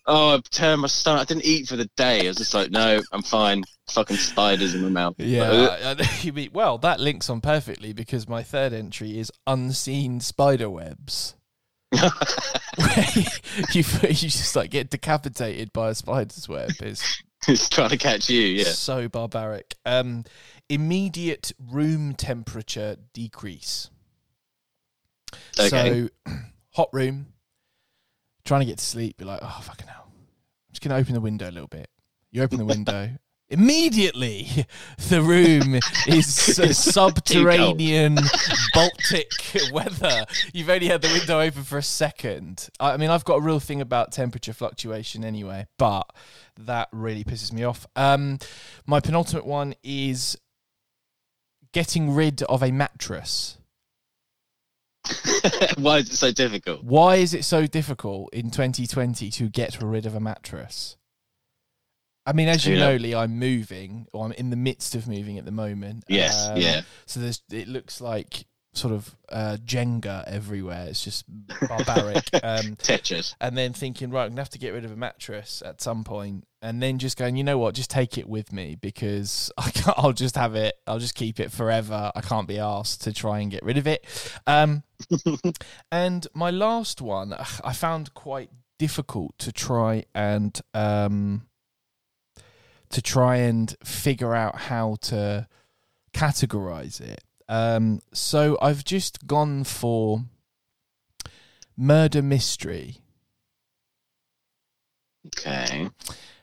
Speaker 1: Oh, I turned my stomach. I didn't eat for the day. I was just like, no, I'm fine. Fucking spiders in my mouth.
Speaker 2: Yeah, I- I [LAUGHS] you mean- well, that links on perfectly because my third entry is unseen spider webs. You, [LAUGHS] [LAUGHS] you you just like get decapitated by a spider's web. It's
Speaker 1: it's trying to catch you. Yeah.
Speaker 2: so barbaric. Um, immediate room temperature decrease.
Speaker 1: Okay.
Speaker 2: So, [CLEARS THROAT] hot room, trying to get to sleep. You're like, oh fucking hell! I'm just gonna open the window a little bit. You open the window. [LAUGHS] Immediately, the room is [LAUGHS] subterranean [LAUGHS] Baltic weather. You've only had the window open for a second. I I mean, I've got a real thing about temperature fluctuation anyway, but that really pisses me off. Um, my penultimate one is getting rid of a mattress. [LAUGHS]
Speaker 1: Why is it so difficult?
Speaker 2: Why is it so difficult in 2020 to get rid of a mattress? I mean, as you
Speaker 1: Who
Speaker 2: know. Lee, I'm moving, or I'm in the midst of moving at the moment.
Speaker 1: Yes,
Speaker 2: Um,
Speaker 1: yeah.
Speaker 2: So there's, it looks like sort of uh, Jenga everywhere. It's just barbaric. [LAUGHS] um,
Speaker 1: Tetris.
Speaker 2: and then thinking, right, I'm gonna have to get rid of a mattress at some point, and then just going, you know what, just take it with me because [LAUGHS] I can't, I'll just have it. I'll just keep it forever. I can't be asked to try and get rid of it. Um, [LAUGHS] and my last one, I found quite difficult to try and um, to try and figure out how to categorize it. Um, so I've just gone for murder mystery.
Speaker 1: Okay.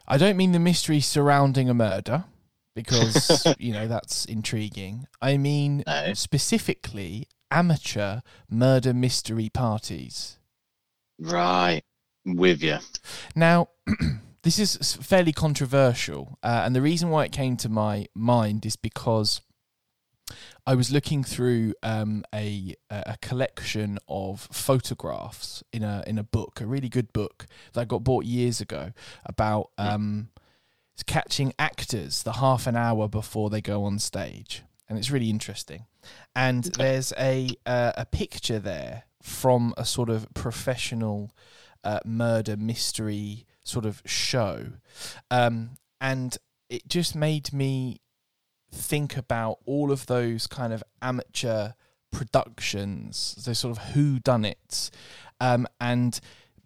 Speaker 2: I don't mean the mystery surrounding a murder because [LAUGHS] you know that's intriguing. I mean
Speaker 1: No.
Speaker 2: specifically amateur murder mystery parties.
Speaker 1: Right. With you.
Speaker 2: Now, [CLEARS THROAT] this is fairly controversial, uh, and the reason why it came to my mind is because I was looking through um, a a collection of photographs in a in a book, a really good book that I got bought years ago about um, catching actors the half an hour before they go on stage, and it's really interesting. And there's a uh, a picture there from a sort of professional uh, murder mystery sort of show, um, and it just made me think about all of those kind of amateur productions, those sort of who done it, um, and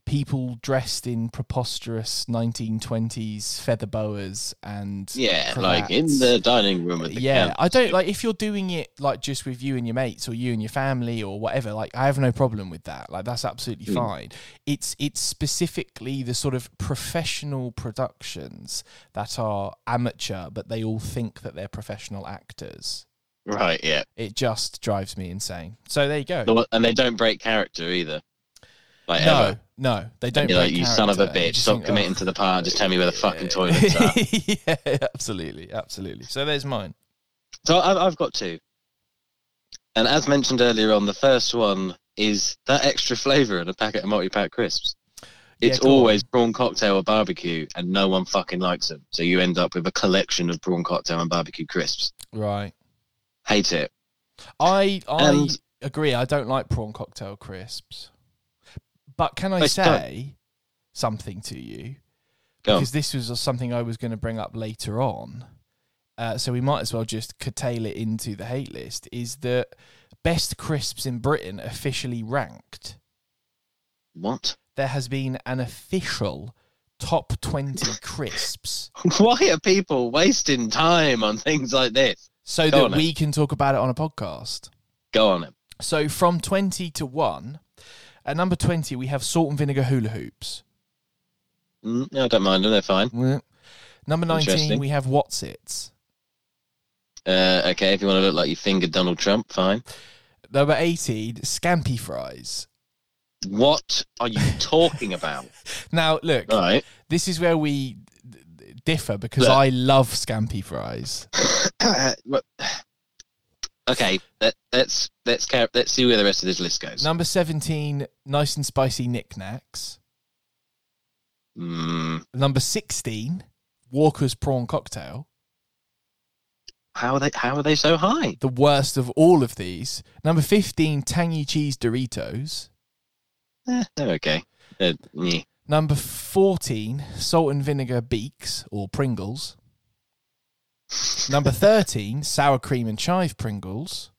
Speaker 2: people dressed in preposterous 1920s feather boas and
Speaker 1: Yeah, like in the dining room at the
Speaker 2: yeah
Speaker 1: camp.
Speaker 2: i don't like if you're doing it like just with you and your mates or you and your family or whatever like i have no problem with that like that's absolutely
Speaker 1: Hmm.
Speaker 2: fine it's it's specifically the sort of professional productions that are amateur but they all think that they're professional actors
Speaker 1: Right, yeah.
Speaker 2: it just drives me insane so there you go
Speaker 1: And they don't break character either. Like
Speaker 2: no
Speaker 1: ever.
Speaker 2: No they don't
Speaker 1: You're like, you son of a bitch, stop
Speaker 2: think,
Speaker 1: committing
Speaker 2: "Oh."
Speaker 1: to the part, just tell me where the fucking toilets are. [LAUGHS]
Speaker 2: yeah absolutely absolutely so there's mine
Speaker 1: So I've, I've got two. And as mentioned earlier on, the first one is that extra flavour in a packet of multi-pack crisps.
Speaker 2: Yeah,
Speaker 1: It's
Speaker 2: on.
Speaker 1: always prawn cocktail or barbecue, and no one fucking likes them. So you end up with a collection of prawn cocktail and barbecue crisps.
Speaker 2: right
Speaker 1: Hate it.
Speaker 2: I I
Speaker 1: And-
Speaker 2: agree. I don't like prawn cocktail crisps, but can I say something to you?
Speaker 1: Go.
Speaker 2: Because this was something I was going to bring up later on. Uh, so we might as well just curtail it into the hate list. Is that best crisps in Britain officially ranked?
Speaker 1: What?
Speaker 2: There has been an official top twenty [LAUGHS] crisps,
Speaker 1: Why are people wasting time on things like this?
Speaker 2: so
Speaker 1: Go
Speaker 2: that we can talk about it on a podcast.
Speaker 1: Go on then.
Speaker 2: So from 20 to 1, at number 20, we have salt and vinegar hula hoops.
Speaker 1: Mm, no, I don't mind them. They're fine.
Speaker 2: Number 19, we have Wotsit.
Speaker 1: Uh, okay, if you want to look like you fingered Donald Trump, fine.
Speaker 2: Number 18, Scampi Fries.
Speaker 1: What are you [LAUGHS] talking about?
Speaker 2: Now, look,
Speaker 1: right.
Speaker 2: this is where we differ because
Speaker 1: Look.
Speaker 2: I love Scampi Fries. [COUGHS]
Speaker 1: Okay, let, let's let's let's see where the rest of this list goes.
Speaker 2: Number 17, Nice and Spicy Nik Naks.
Speaker 1: Mm,
Speaker 2: Number 16, Walker's Prawn Cocktail.
Speaker 1: how are they? How are they so high?
Speaker 2: The worst of all of these. Number 15, Tangy Cheese Doritos.
Speaker 1: Eh, they're okay. They're, yeah.
Speaker 2: Number 14, salt and vinegar beaks or Pringles. Number 13, sour cream and chive Pringles.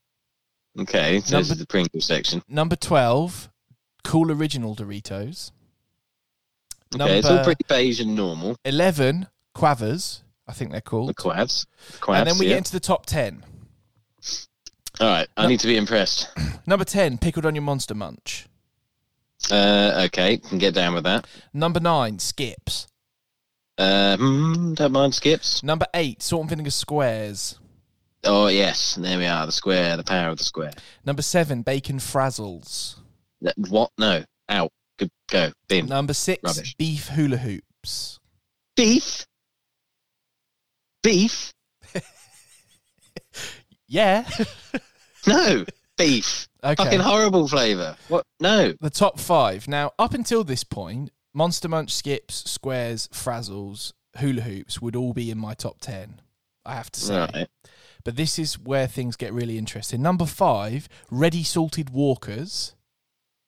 Speaker 1: Okay, so this is the Pringles section.
Speaker 2: Number 12, cool original Doritos.
Speaker 1: Okay, it's all pretty beige and normal.
Speaker 2: 11, Quavers, I think they're called.
Speaker 1: The
Speaker 2: called.
Speaker 1: quads, quads.
Speaker 2: and then we
Speaker 1: yeah.
Speaker 2: get into the top 10.
Speaker 1: All right, I need to be impressed. [CLEARS THROAT]
Speaker 2: Number 10, pickled onion monster munch.
Speaker 1: Uh, okay, can get down with that.
Speaker 2: Number 9, skips.
Speaker 1: Hmm, don't mind skips.
Speaker 2: Number 8, salt and vinegar squares.
Speaker 1: Oh yes, there we are. The square, the power of the square.
Speaker 2: Number 7, bacon frazzles.
Speaker 1: What? No, out. Good, go. Bin.
Speaker 2: Number 6,
Speaker 1: Rubbish.
Speaker 2: beef hula hoops.
Speaker 1: Beef. Beef. [LAUGHS]
Speaker 2: Yeah. [LAUGHS]
Speaker 1: No, beef.
Speaker 2: okay.
Speaker 1: Fucking horrible flavour. What? No.
Speaker 2: the top five. Now, up until this point, Monster Munch skips, squares, frazzles, hula hoops would all be in my top 10, I have to say.
Speaker 1: Right.
Speaker 2: But this is where things get really interesting. Number five, ready salted walkers.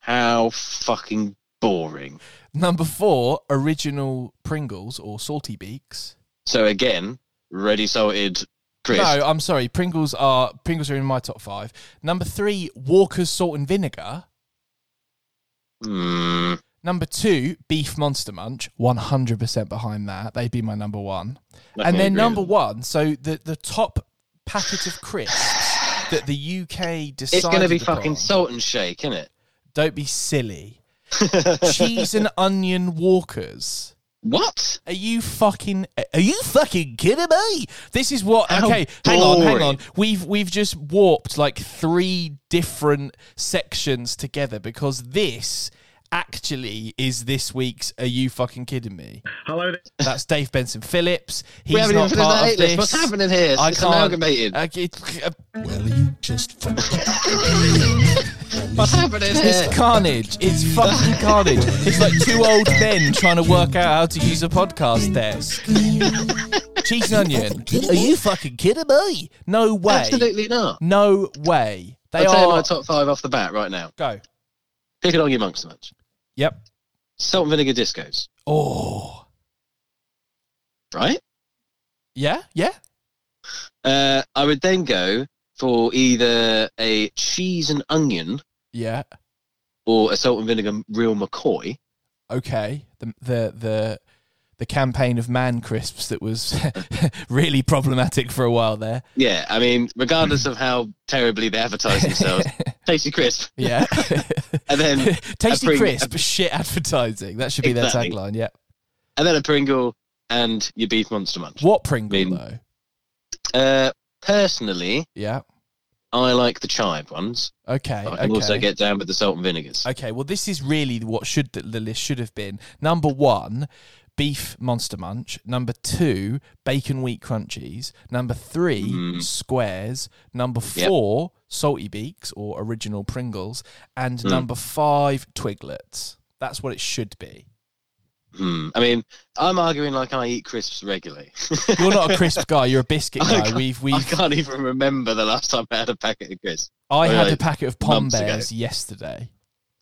Speaker 1: How fucking boring.
Speaker 2: Number four, original Pringles or salty beaks.
Speaker 1: So again, ready salted crisp.
Speaker 2: No, I'm sorry. Pringles are Pringles are in my top five. Number three, Walker's salt and vinegar.
Speaker 1: Hmm.
Speaker 2: Number two, Beef Monster Munch. 100% behind that. They'd be my number one.
Speaker 1: I
Speaker 2: and then number one, so the the top packet of crisps that the UK decided
Speaker 1: It's going to be
Speaker 2: upon-
Speaker 1: fucking salt and shake, isn't it?
Speaker 2: Don't be silly. [LAUGHS] Cheese and onion walkers.
Speaker 1: What?
Speaker 2: Are you fucking? Are you fucking kidding me? This is what.
Speaker 1: How
Speaker 2: okay, hang on, hang on. We've we've just warped like three different sections together because this actually is this week's. Are you fucking kidding me?
Speaker 5: Hello. there.
Speaker 2: That's Dave Benson Phillips. He's
Speaker 1: haven't
Speaker 2: not
Speaker 1: even finished
Speaker 2: part of this.
Speaker 1: What's happening here? It's,
Speaker 2: I
Speaker 1: it's
Speaker 2: can't.
Speaker 1: amalgamated.
Speaker 2: Uh, it- uh,
Speaker 3: Well, you just
Speaker 1: What's happening here?
Speaker 2: it's carnage. It's fucking carnage. It's like two old men trying to work out how to use a podcast desk. Cheese and onion. Are you fucking kidding me? No way.
Speaker 1: Absolutely not.
Speaker 2: No way. They
Speaker 1: I'll tell you my top five off the bat right now.
Speaker 2: Go.
Speaker 1: Pick it on your monks so much.
Speaker 2: Yep.
Speaker 1: Salt and vinegar discos,
Speaker 2: Oh.
Speaker 1: right?
Speaker 2: Yeah. Yeah.
Speaker 1: Uh, I would then go for either a cheese and onion
Speaker 2: Yeah.
Speaker 1: or a salt and vinegar real McCoy.
Speaker 2: Okay. The the the the campaign of man crisps that was [LAUGHS] really problematic for a while there.
Speaker 1: Yeah, I mean, regardless of how terribly they advertise themselves, [LAUGHS] tasty crisp.
Speaker 2: Yeah. [LAUGHS]
Speaker 1: And then
Speaker 2: Tasty
Speaker 1: Pring-
Speaker 2: crisp, shit advertising. That should be
Speaker 1: Exactly.
Speaker 2: their tagline. Yeah.
Speaker 1: and then a Pringle and your beef monster munch.
Speaker 2: What Pringle
Speaker 1: mean-
Speaker 2: though?
Speaker 1: Uh, personally,
Speaker 2: Yeah.
Speaker 1: I like the chive ones.
Speaker 2: Okay.
Speaker 1: I can
Speaker 2: okay.
Speaker 1: also get down with the salt and vinegars.
Speaker 2: Okay, well, this is really what should the, the list should have been. Number one, beef monster munch. Number two, bacon wheat crunchies. Number three,
Speaker 1: Mm.
Speaker 2: squares. Number
Speaker 1: Yep.
Speaker 2: four, salty beaks or original Pringles, and
Speaker 1: Mm.
Speaker 2: number five, twiglets. That's what it should be.
Speaker 1: Hmm. I mean, I'm arguing like I eat crisps regularly. [LAUGHS]
Speaker 2: You're not a crisp [LAUGHS] guy. You're a biscuit guy. We've
Speaker 1: I
Speaker 2: we've.
Speaker 1: can't even remember the last time I had a packet of crisps.
Speaker 2: I had a packet of Pom
Speaker 1: ago.
Speaker 2: Yesterday.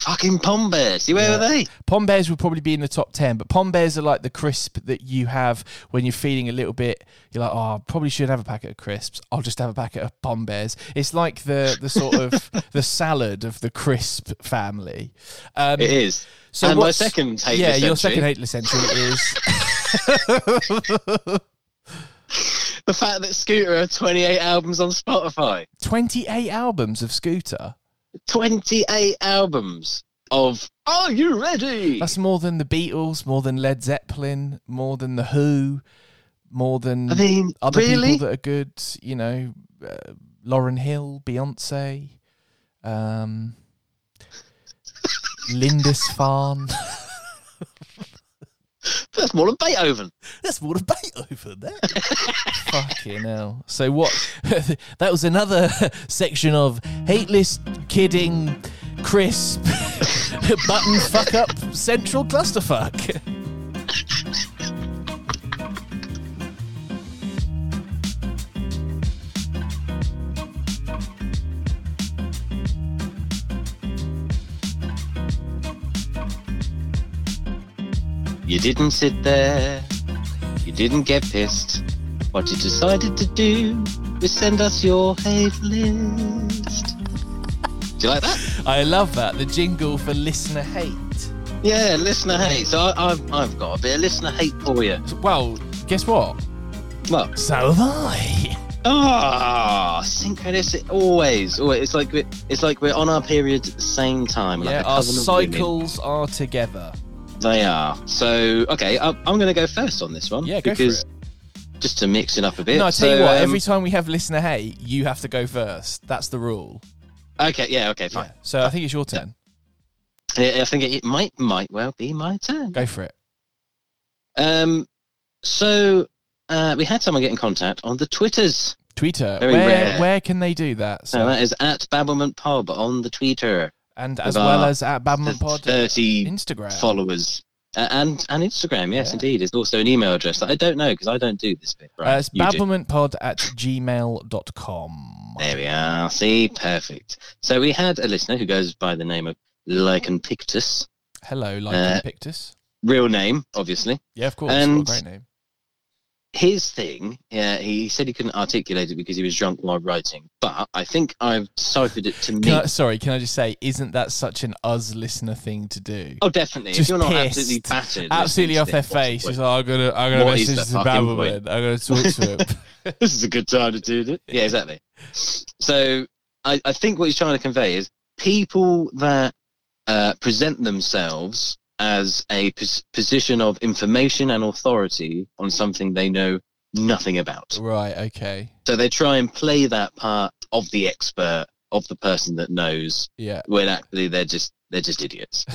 Speaker 1: Fucking Pom Bears. Where
Speaker 2: Yeah.
Speaker 1: were they?
Speaker 2: Pom Bears would probably be in the top 10, but Pom Bears are like the crisp that you have when you're feeling a little bit, you're like, oh, I probably should have a packet of crisps. I'll just have a packet of Pom Bears. It's like the, the sort of [LAUGHS] the salad of the crisp family. Um,
Speaker 1: It is.
Speaker 2: So
Speaker 1: and my second hate
Speaker 2: yeah, your second hateless entry is [LAUGHS]
Speaker 1: the fact that Scooter have 28 albums on Spotify.
Speaker 2: 28 albums of Scooter.
Speaker 1: 28 albums of Are You Ready?
Speaker 2: That's more than the Beatles, more than Led Zeppelin, more than the Who, more than
Speaker 1: I mean,
Speaker 2: other
Speaker 1: really?
Speaker 2: people that are good. You know, uh, Lauryn Hill, Beyonce, um, [LAUGHS] Lindisfarne.
Speaker 1: That's more than Beethoven.
Speaker 2: That's more than Beethoven. That. [LAUGHS] Fucking hell. So what? [LAUGHS] that was another [LAUGHS] section of hateless, kidding, crisp, button fuck up, central clusterfuck.
Speaker 1: You didn't sit there. You didn't get pissed. What you decided to do was send us your hate list. Do you like that?
Speaker 2: I love that. The jingle for listener hate.
Speaker 1: Yeah, listener hate. So I, I've, I've got a bit of listener hate for you.
Speaker 2: Well, guess what?
Speaker 1: Well,
Speaker 2: So have I.
Speaker 1: ah, synchronicity. Always, always. It's like we're, it's like we're on our periods at the same time. Like
Speaker 2: yeah, our
Speaker 1: cousin of women.
Speaker 2: cycles are together.
Speaker 1: They are. So okay, I'm, I'm going to go first on this one.
Speaker 2: Yeah, go for
Speaker 1: because
Speaker 2: it.
Speaker 1: just to mix it up a bit.
Speaker 2: No, I tell
Speaker 1: So,
Speaker 2: you what.
Speaker 1: um,
Speaker 2: every time we have listener hate, you have to go first. That's the rule.
Speaker 1: okay, yeah, okay, fine.
Speaker 2: Yeah. So I think it's your turn.
Speaker 1: I I think it, it might might well be my turn.
Speaker 2: Go for it.
Speaker 1: Um, so uh, we had someone get in contact on the Twitters.
Speaker 2: Twitter.
Speaker 1: Very
Speaker 2: where
Speaker 1: rare.
Speaker 2: where can they do that?
Speaker 1: So
Speaker 2: So,
Speaker 1: that is at Babblement Pod on the Twitter.
Speaker 2: And as well as at Babblement Pod
Speaker 1: Thirty
Speaker 2: Instagram.
Speaker 1: followers. Uh, and and Instagram, yes,
Speaker 2: Yeah.
Speaker 1: indeed. It's also an email address that I don't know because I don't do this bit. Right,
Speaker 2: Uh, it's babblementpod at gmail.com.
Speaker 1: There we are. See, perfect. So we had a listener who goes by the name of Lycaon Pictus.
Speaker 2: Hello, Lycaon
Speaker 1: Uh,
Speaker 2: Pictus.
Speaker 1: Real name, obviously.
Speaker 2: Yeah, of course.
Speaker 1: and-
Speaker 2: great name.
Speaker 1: His thing, yeah, he said he couldn't articulate it because he was drunk while writing. But I think I've deciphered it to me.
Speaker 2: Can I, sorry, can I just say, isn't that such an us listener thing to do?
Speaker 1: Oh, definitely. if
Speaker 2: Just
Speaker 1: you're not
Speaker 2: pissed.
Speaker 1: absolutely battered,
Speaker 2: Absolutely off their
Speaker 1: this,
Speaker 2: face. oh, I'm gonna, I'm gonna
Speaker 1: What
Speaker 2: message
Speaker 1: fucking
Speaker 2: Babblement. I'm gonna talk to him. [LAUGHS] [LAUGHS]
Speaker 1: this is a good time to do it. Yeah, exactly. So I, I think what he's trying to convey is people that uh, present themselves as a pos- position of information and authority on something they know nothing about.
Speaker 2: right. Okay.
Speaker 1: So they try and play that part of the expert, of the person that knows,
Speaker 2: Yeah.
Speaker 1: when actually they're just they're just idiots. [LAUGHS]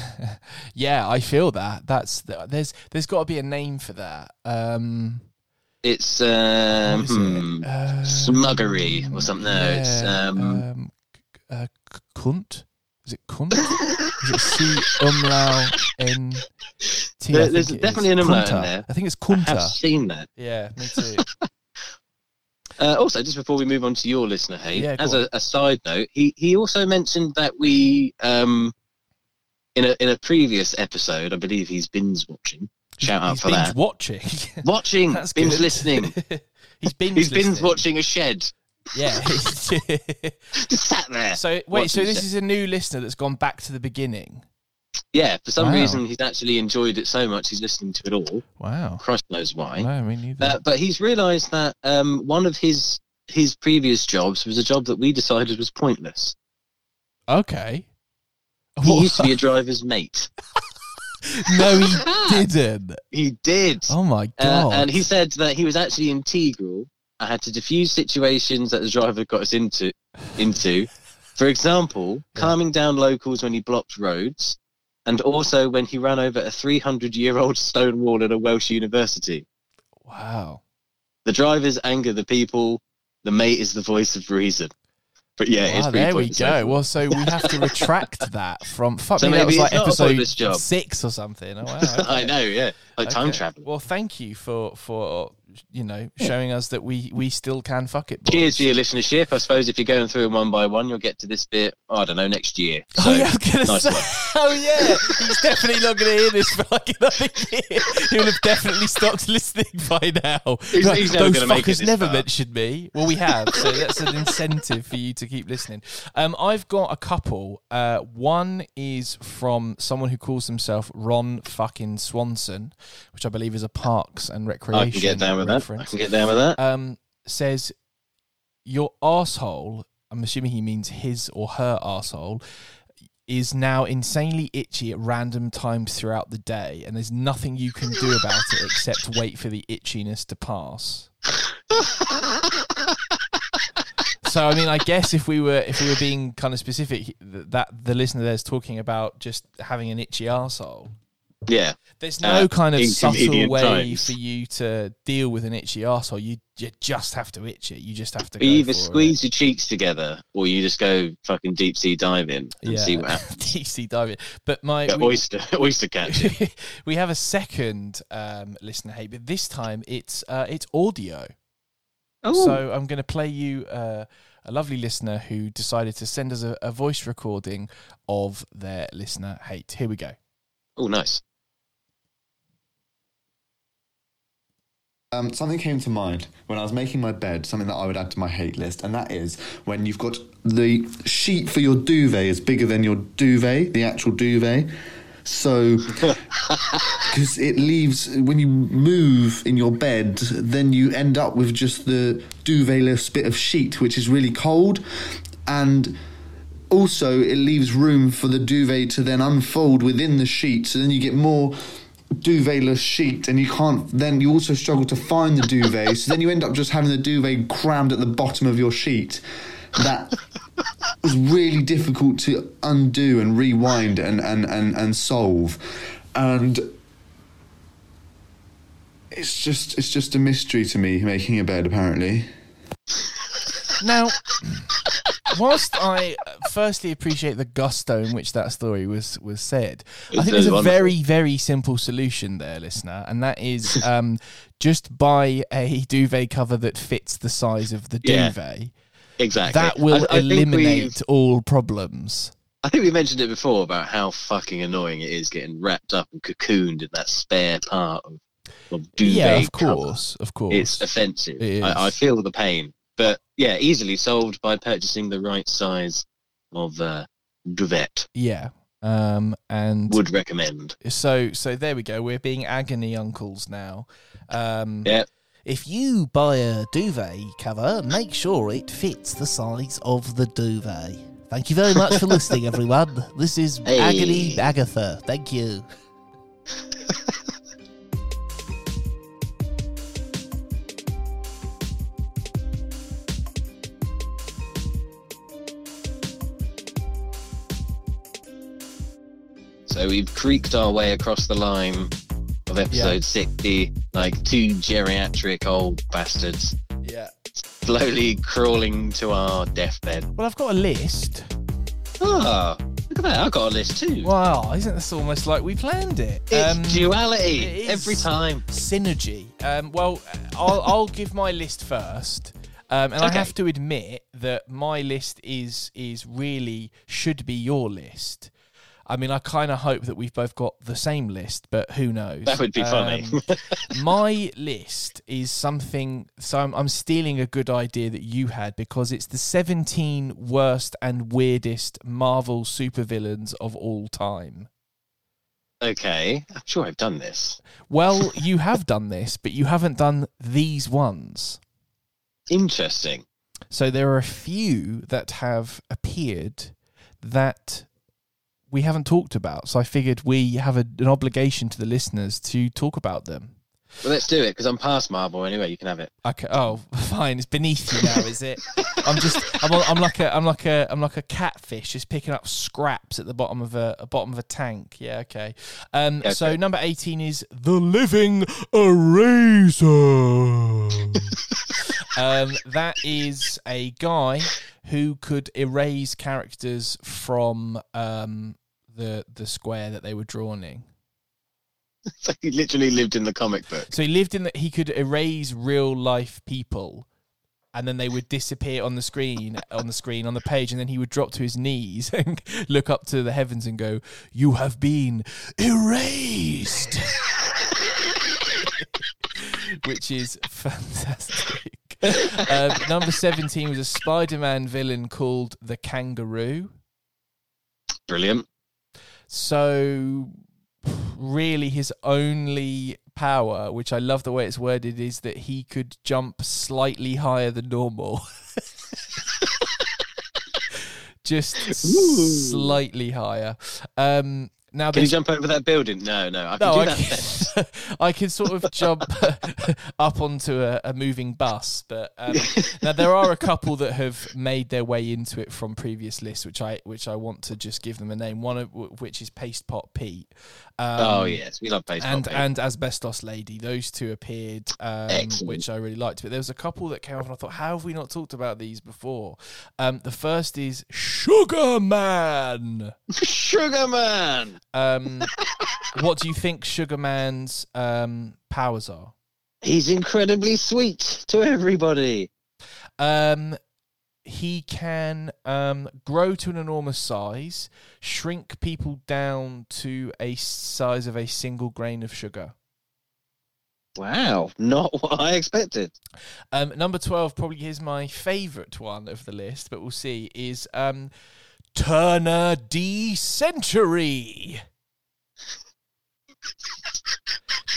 Speaker 2: Yeah, I feel that. That's there's there's got to be a name for that. Um,
Speaker 1: It's um,
Speaker 2: is it?
Speaker 1: hmm,
Speaker 2: Um,
Speaker 1: smuggery or something. No, it's um,
Speaker 2: um, uh, cunt. Is it cunt? is it C umlaut N T?
Speaker 1: There- there's definitely an umlaut in there.
Speaker 2: I think it's Kunta.
Speaker 1: I have seen that.
Speaker 2: Yeah, me too. [LAUGHS] [LAUGHS]
Speaker 1: Uh, also, just before we move on to your listener, hey,
Speaker 2: Yeah,
Speaker 1: as a, a side note, he, he also mentioned that we, um, in a in a previous episode, I believe he's binge watching. Shout out
Speaker 2: He's
Speaker 1: for
Speaker 2: binge
Speaker 1: that.
Speaker 2: watching. [LAUGHS]
Speaker 1: Watching,
Speaker 2: That's
Speaker 1: binge
Speaker 2: good.
Speaker 1: listening.
Speaker 2: he's binge
Speaker 1: He's binge watching a shed.
Speaker 2: Yeah. [LAUGHS]
Speaker 1: Just sat there.
Speaker 2: so wait, so this
Speaker 1: Shed.
Speaker 2: is a new listener that's gone back to the beginning.
Speaker 1: Yeah, for some
Speaker 2: Wow.
Speaker 1: reason he's actually enjoyed it so much he's listening to it all.
Speaker 2: Wow.
Speaker 1: Christ knows why.
Speaker 2: No, me neither.
Speaker 1: Uh, but he's realised that um, one of his his previous jobs was a job that we decided was pointless.
Speaker 2: okay.
Speaker 1: He used to be a driver's mate. [LAUGHS]
Speaker 2: no, he [LAUGHS] didn't.
Speaker 1: He did.
Speaker 2: Oh my
Speaker 1: Uh,
Speaker 2: god!
Speaker 1: and he said that he was actually integral. I had to diffuse situations that the driver got us into. Into, for example, calming down locals when he blocked roads, and also when he ran over a 300-year-old [LAUGHS] stone wall at a Welsh university.
Speaker 2: wow.
Speaker 1: The drivers anger the people. The mate is the voice of reason. But yeah, it's
Speaker 2: Wow, there we go. Well, so we have to [LAUGHS] retract that from. Fuck
Speaker 1: So
Speaker 2: me, that was like
Speaker 1: it's not a
Speaker 2: episode six or something. Oh, wow, [LAUGHS]
Speaker 1: I know, yeah, like time travel.
Speaker 2: Well, thank you for for you know showing us that we we still can fuck it. Boys.
Speaker 1: Cheers to your listenership. I suppose if you're going through them one by one, you'll get to this bit. I don't know next year.
Speaker 2: Oh yeah, I was gonna
Speaker 1: nice
Speaker 2: say. [LAUGHS] Oh yeah, he's definitely not gonna hear this for like another year. He'll have definitely stopped listening by now.
Speaker 1: He's-
Speaker 2: Like,
Speaker 1: he's never
Speaker 2: Those
Speaker 1: gonna make it
Speaker 2: fuckers never
Speaker 1: far."
Speaker 2: mentioned me. Well, we have, so that's an incentive for you to keep listening. Um, I've got a couple. Uh, one is from someone who calls himself Ron fucking Swanson, which I believe is a Parks and Recreation
Speaker 1: I can get down with that. I
Speaker 2: reference
Speaker 1: can get down with that.
Speaker 2: um, says your asshole. I'm assuming he means his or her asshole is now insanely itchy at random times throughout the day, and there's nothing you can do about it except wait for the itchiness to pass. So I mean, I guess if we were if we were being kind of specific, that the listener there's talking about just having an itchy arsehole.
Speaker 1: Yeah,
Speaker 2: There's no
Speaker 1: Uh,
Speaker 2: kind of subtle way
Speaker 1: times.
Speaker 2: for you to deal with an itchy arsehole. You you just have to itch it. You just have to.
Speaker 1: you either squeeze your cheeks together or you just go fucking deep sea diving
Speaker 2: it.
Speaker 1: and see what [LAUGHS] happens.
Speaker 2: deep sea diving. But my
Speaker 1: Yeah,
Speaker 2: we,
Speaker 1: oyster, [LAUGHS] oyster catching. [LAUGHS]
Speaker 2: we have a second um, listener hate, but this time it's uh, it's audio.
Speaker 1: Oh,
Speaker 2: So I'm going to play you uh, a lovely listener who decided to send us a, a voice recording of their listener hate. Here we go.
Speaker 1: oh, nice.
Speaker 7: Um, something came to mind when I was making my bed, something that I would add to my hate list, and that is when you've got the sheet for your duvet is bigger than your duvet, the actual duvet. So, [LAUGHS] because it leaves, when you move in your bed, then you end up with just the duvetless bit of sheet, which is really cold. And also, it leaves room for the duvet to then unfold within the sheet. So then you get more duvetless sheet, and you can't. Then you also struggle to find the duvet. so then you end up just having the duvet crammed at the bottom of your sheet. That was really difficult to undo and rewind and and and, and solve, and. It's just it's just a mystery to me making a bed apparently.
Speaker 2: Now, whilst I firstly appreciate the gusto in which that story was was said, I think there's a very very simple solution there, listener, and that is um, just buy a duvet cover that fits the size of the
Speaker 1: Yeah,
Speaker 2: duvet.
Speaker 1: Exactly.
Speaker 2: That will
Speaker 1: I- I
Speaker 2: eliminate all problems.
Speaker 1: I think we mentioned it before about how fucking annoying it is getting wrapped up and cocooned in that spare part of, of duvet
Speaker 2: yeah, of
Speaker 1: cover.
Speaker 2: course, of course.
Speaker 1: It's offensive.
Speaker 2: It
Speaker 1: I, I feel the pain, but yeah, easily solved by purchasing the right size of uh, duvet.
Speaker 2: yeah. Um, and
Speaker 1: Would recommend.
Speaker 2: so so there we go. We're being agony uncles now. Um,
Speaker 1: Yeah.
Speaker 2: If you buy a duvet cover, make sure it fits the size of the duvet. Thank you very much for listening, [LAUGHS] everyone. This is
Speaker 1: Hey.
Speaker 2: Agony Agatha. Thank you. [LAUGHS]
Speaker 1: So we've creaked our way across the line of episode
Speaker 2: Yeah.
Speaker 1: 60, like two geriatric old bastards,
Speaker 2: Yeah.
Speaker 1: slowly crawling to our deathbed.
Speaker 2: Well, I've got a list.
Speaker 1: Ah, look at that. I've got a list too.
Speaker 2: Wow, isn't this almost like we planned it?
Speaker 1: It's
Speaker 2: Um,
Speaker 1: duality
Speaker 2: it
Speaker 1: every time.
Speaker 2: synergy. Um, well, I'll, I'll give my list first. Um, and I have to admit that my list is is really should be your list. I mean, I kind of hope that we've both got the same list, but who knows?
Speaker 1: That would be funny.
Speaker 2: Um, [LAUGHS] my list is something. So I'm, I'm stealing a good idea that you had because it's the 17 worst and weirdest Marvel supervillains of all time.
Speaker 1: okay, I'm sure I've done this.
Speaker 2: Well, [LAUGHS] you have done this, but you haven't done these ones.
Speaker 1: Interesting.
Speaker 2: So there are a few that have appeared that we haven't talked about. So I figured we have a, an obligation to the listeners to talk about them.
Speaker 1: Well, let's do it because I'm past Marvel anyway. You can have it.
Speaker 2: Okay. Oh, [LAUGHS] fine. It's beneath you now, is it? I'm just. I'm, I'm like a. I'm like a. I'm like a catfish, just picking up scraps at the bottom of a, a bottom of a tank. Yeah. Okay. Um.
Speaker 1: Okay.
Speaker 2: So number eighteen is the living eraser. [LAUGHS] um. That is a guy who could erase characters from um the the square that they were drawing. [LAUGHS]
Speaker 1: So he literally lived in the comic book.
Speaker 2: So he lived in that he could erase real life people and then they would disappear on the screen on the screen on the page and then he would drop to his knees [LAUGHS] and look up to the heavens and go, You have been erased [LAUGHS] Which is fantastic. [LAUGHS] um, number 17 was a Spider Man villain called the Kangaroo.
Speaker 1: Brilliant.
Speaker 2: So, really, his only power, which I love the way it's worded, is that he could jump slightly higher than normal. [LAUGHS] Just slightly higher. Um, now,
Speaker 1: Can you jump over that building? No, no. I can
Speaker 2: no,
Speaker 1: do
Speaker 2: I
Speaker 1: that.
Speaker 2: can, [LAUGHS] I can sort of jump [LAUGHS] up onto a, a moving bus, but um, now there are a couple that have made their way into it from previous lists, which I which I want to just give them a name. One of which is Paste Pot Pete. Um,
Speaker 1: oh yes, we love paste
Speaker 2: and
Speaker 1: Pop,
Speaker 2: and Asbestos Lady. Those two appeared, um, which I really liked. But there was a couple that came up, and I thought, how have we not talked about these before? Um, the first is Sugar Man. [LAUGHS]
Speaker 1: Sugar Man.
Speaker 2: Um, what do you think Sugar Um, powers are?
Speaker 1: He's incredibly sweet to everybody.
Speaker 2: Um, he can um, grow to an enormous size, shrink people down to a size of a single grain of sugar.
Speaker 1: Wow, not what I expected.
Speaker 2: Um, number 12 probably is my favourite one of the list, but we'll see, is um, Turner D Century.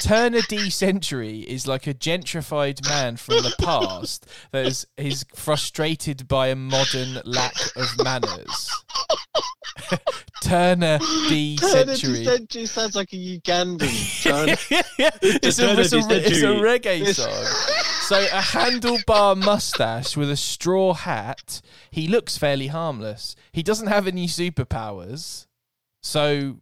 Speaker 2: Turner D Century is like a gentrified man from the past that is, is frustrated by a modern lack of manners. [LAUGHS] Turner D
Speaker 1: Turner
Speaker 2: Century.
Speaker 1: Century sounds like a Ugandan. trying to- [LAUGHS]
Speaker 2: it's, a,
Speaker 1: Turner
Speaker 2: it's, a,
Speaker 1: D
Speaker 2: it's a reggae
Speaker 1: It's-
Speaker 2: song. So a handlebar mustache with a straw hat. He looks fairly harmless. He doesn't have any superpowers. So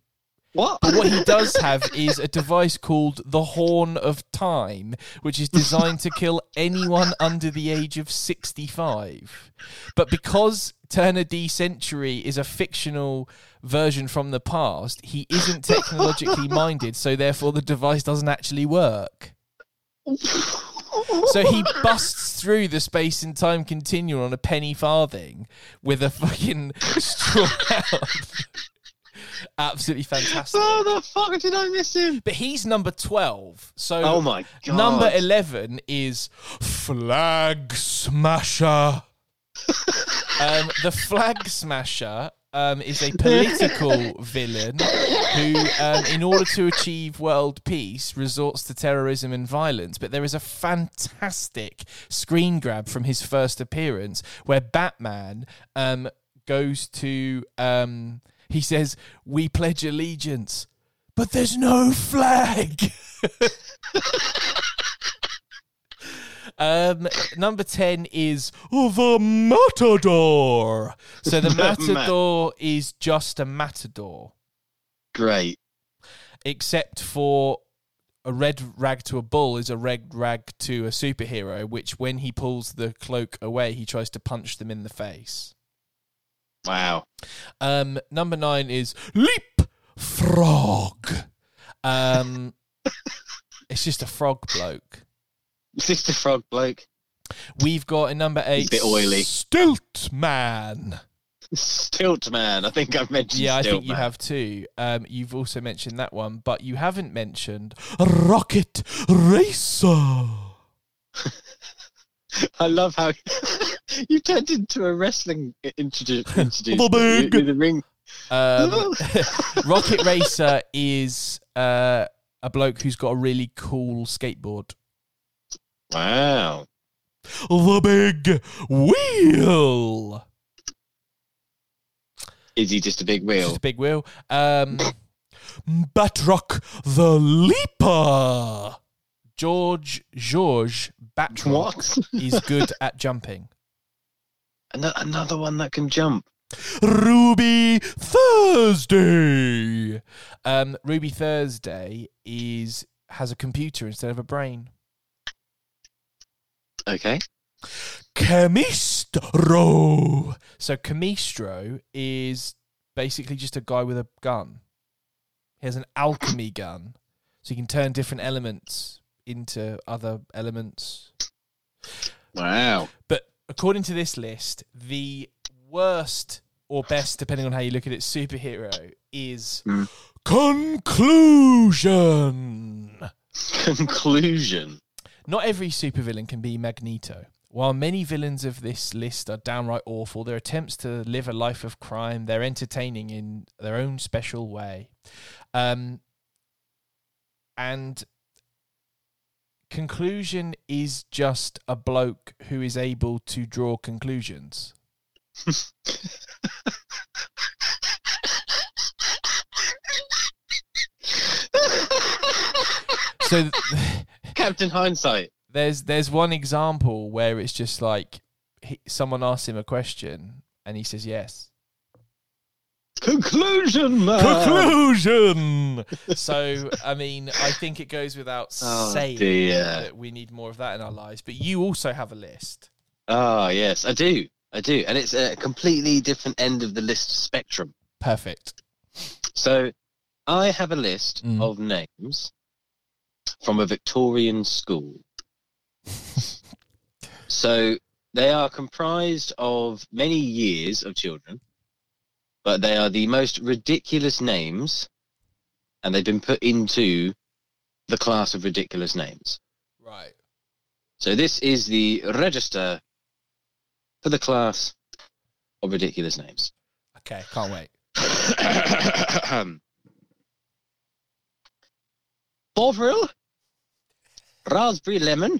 Speaker 1: What?
Speaker 2: But what he does have is a device called the Horn of Time, which is designed to kill anyone under the age of 65. But because Turner D Century is a fictional version from the past, he isn't technologically [LAUGHS] minded, so therefore the device doesn't actually work. So he busts through the space and time continuum on a penny farthing with a fucking straw [LAUGHS] mouth. Absolutely fantastic.
Speaker 1: Oh, the fuck did I miss him?
Speaker 2: But he's number 12. So
Speaker 1: Oh my god.
Speaker 2: number 11 is Flag Smasher. [LAUGHS] um, the Flag Smasher um, is a political villain who, um, in order to achieve world peace, resorts to terrorism and violence. But there is a fantastic screen grab from his first appearance where Batman um, goes to. Um, he says, We pledge allegiance, but there's no flag. [LAUGHS] Um, number 10 is the Matador. So The [LAUGHS] Matador is just a Matador,
Speaker 1: Great.
Speaker 2: except for a red rag to a bull is a red rag to a superhero, which when he pulls the cloak away, he tries to punch them in the face.
Speaker 1: Wow.
Speaker 2: Um, number nine is Leap Frog. Um, [LAUGHS] it's just a frog bloke.
Speaker 1: Sister Frog bloke.
Speaker 2: We've got a number eight,
Speaker 1: a bit oily.
Speaker 2: Stilt Man.
Speaker 1: Stilt man. I think I've mentioned
Speaker 2: Yeah, I think you have too. Um, you've also mentioned that one, but you haven't mentioned Rocket Racer. [LAUGHS] [LAUGHS]
Speaker 1: I love how [LAUGHS] you turned into a wrestling introdu- [LAUGHS] introduced
Speaker 2: The
Speaker 1: ring.
Speaker 2: Um, Rocket Racer is uh, a bloke who's got a really cool skateboard.
Speaker 1: Wow.
Speaker 2: The big wheel.
Speaker 1: Is he just a big
Speaker 2: Just
Speaker 1: wheel?
Speaker 2: a big wheel. Um, Batroc the Leaper. George George Batroc
Speaker 1: What?
Speaker 2: is good at jumping. [LAUGHS]
Speaker 1: Ano- Another one that can jump.
Speaker 2: Ruby Thursday. Um, Ruby Thursday is has a computer instead of a brain.
Speaker 1: Okay.
Speaker 2: Chemistro. So Chemistro is basically just a guy with a gun. He has an alchemy gun, so he can turn different elements into other elements.
Speaker 1: Wow.
Speaker 2: But according to this list, the worst or best, depending on how you look at it, superhero is
Speaker 1: Hmm.
Speaker 2: Conclusion.
Speaker 1: Conclusion.
Speaker 2: Not every supervillain can be Magneto. While many villains of this list are downright awful, their attempts to live a life of crime, they're entertaining in their own special way. Um, and conclusion is just a bloke who is able to draw conclusions. So th-
Speaker 1: Captain Hindsight.
Speaker 2: there's there's one example where it's just like he, someone asks him a question and he says yes.
Speaker 1: Conclusion, man.
Speaker 2: Conclusion. so I mean, I think it goes without
Speaker 1: Oh,
Speaker 2: saying
Speaker 1: dear.
Speaker 2: that we need more of that in our lives. But you also have a list.
Speaker 1: Ah, yes, I do. I do. And it's a completely different end of the list spectrum.
Speaker 2: Perfect.
Speaker 1: So I have a list
Speaker 2: Mm.
Speaker 1: of names from a Victorian school. [LAUGHS] so they are comprised of many years of children, but they are the most ridiculous names, and they've been put into the class of ridiculous names.
Speaker 2: Right.
Speaker 1: So this is the register for the class of ridiculous names.
Speaker 2: Okay. Can't wait. [COUGHS]
Speaker 1: Bovril, raspberry lemon,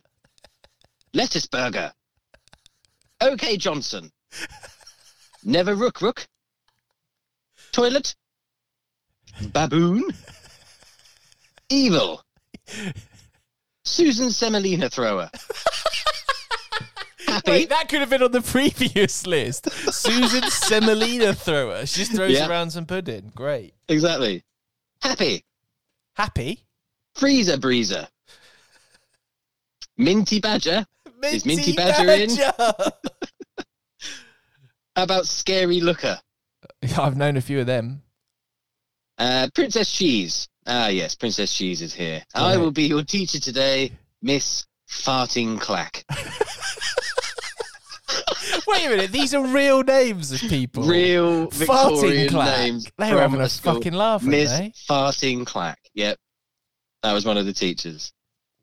Speaker 1: lettuce burger, OK Johnson, [LAUGHS] never rook rook, toilet, baboon, evil, Susan Semolina thrower. [LAUGHS] Happy.
Speaker 2: Wait, that could have been on the previous list. Susan [LAUGHS] Semolina thrower. She just throws
Speaker 1: Yeah.
Speaker 2: around some pudding. Great.
Speaker 1: Exactly. Happy.
Speaker 2: Happy.
Speaker 1: Freezer Breezer. Minty Badger. Is Minty Badger in? [LAUGHS] How about Scary Looker? [LAUGHS]
Speaker 2: I've known a few of them.
Speaker 1: Uh, Princess Cheese. Ah, yes, Princess Cheese is here. I will be your teacher today, Miss Farting Clack. [LAUGHS]
Speaker 2: Wait a minute, these are real names of people.
Speaker 1: Real
Speaker 2: Farting
Speaker 1: Victorian
Speaker 2: Clack.
Speaker 1: names.
Speaker 2: They were having a
Speaker 1: school.
Speaker 2: fucking laugh,
Speaker 1: Miss
Speaker 2: they?
Speaker 1: Farting Clack. Yep. That was one of the teachers.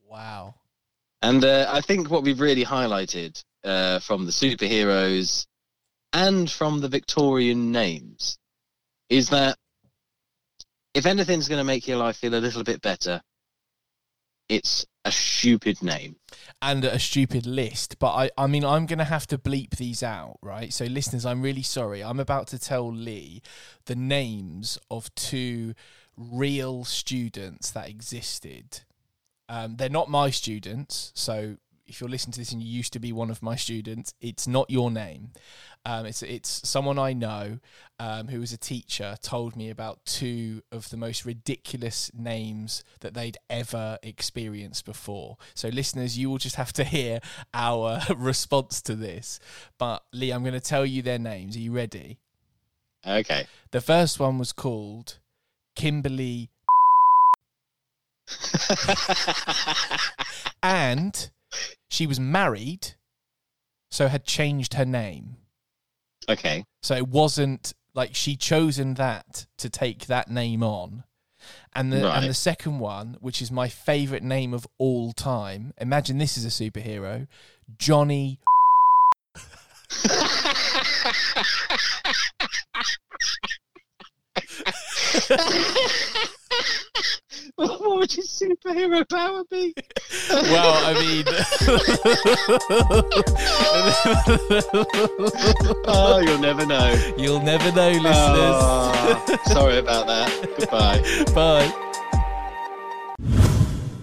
Speaker 2: Wow.
Speaker 1: And uh, I think what we've really highlighted uh, from the superheroes and from the Victorian names is that if anything's going to make your life feel a little bit better, it's a stupid name.
Speaker 2: and a stupid list, but I, I mean, I'm going to have to bleep these out, right? So, listeners, I'm really sorry. I'm about to tell Lee the names of two real students that existed. Um, they're not my students, so if you're listening to this and you used to be one of my students, it's not your name. Um, it's it's someone I know um, who was a teacher told me about two of the most ridiculous names that they'd ever experienced before. So listeners, you will just have to hear our [LAUGHS] response to this. But Lee, I'm going to tell you their names. Are you ready?
Speaker 1: Okay.
Speaker 2: The first one was called Kimberly, [LAUGHS] and she was married, so had changed her name.
Speaker 1: Okay.
Speaker 2: So it wasn't like she chosen that to take that name on. And the
Speaker 1: Right.
Speaker 2: and the second one, which is my favorite name of all time. Imagine this is a superhero, Johnny. [LAUGHS] [LAUGHS] [LAUGHS] [LAUGHS]
Speaker 1: what would your superhero power be? [LAUGHS]
Speaker 2: Well, I mean, [LAUGHS]
Speaker 1: Oh, you'll never know.
Speaker 2: you'll never know, ah, listeners.
Speaker 1: Oh, sorry about that. Goodbye.
Speaker 2: Bye.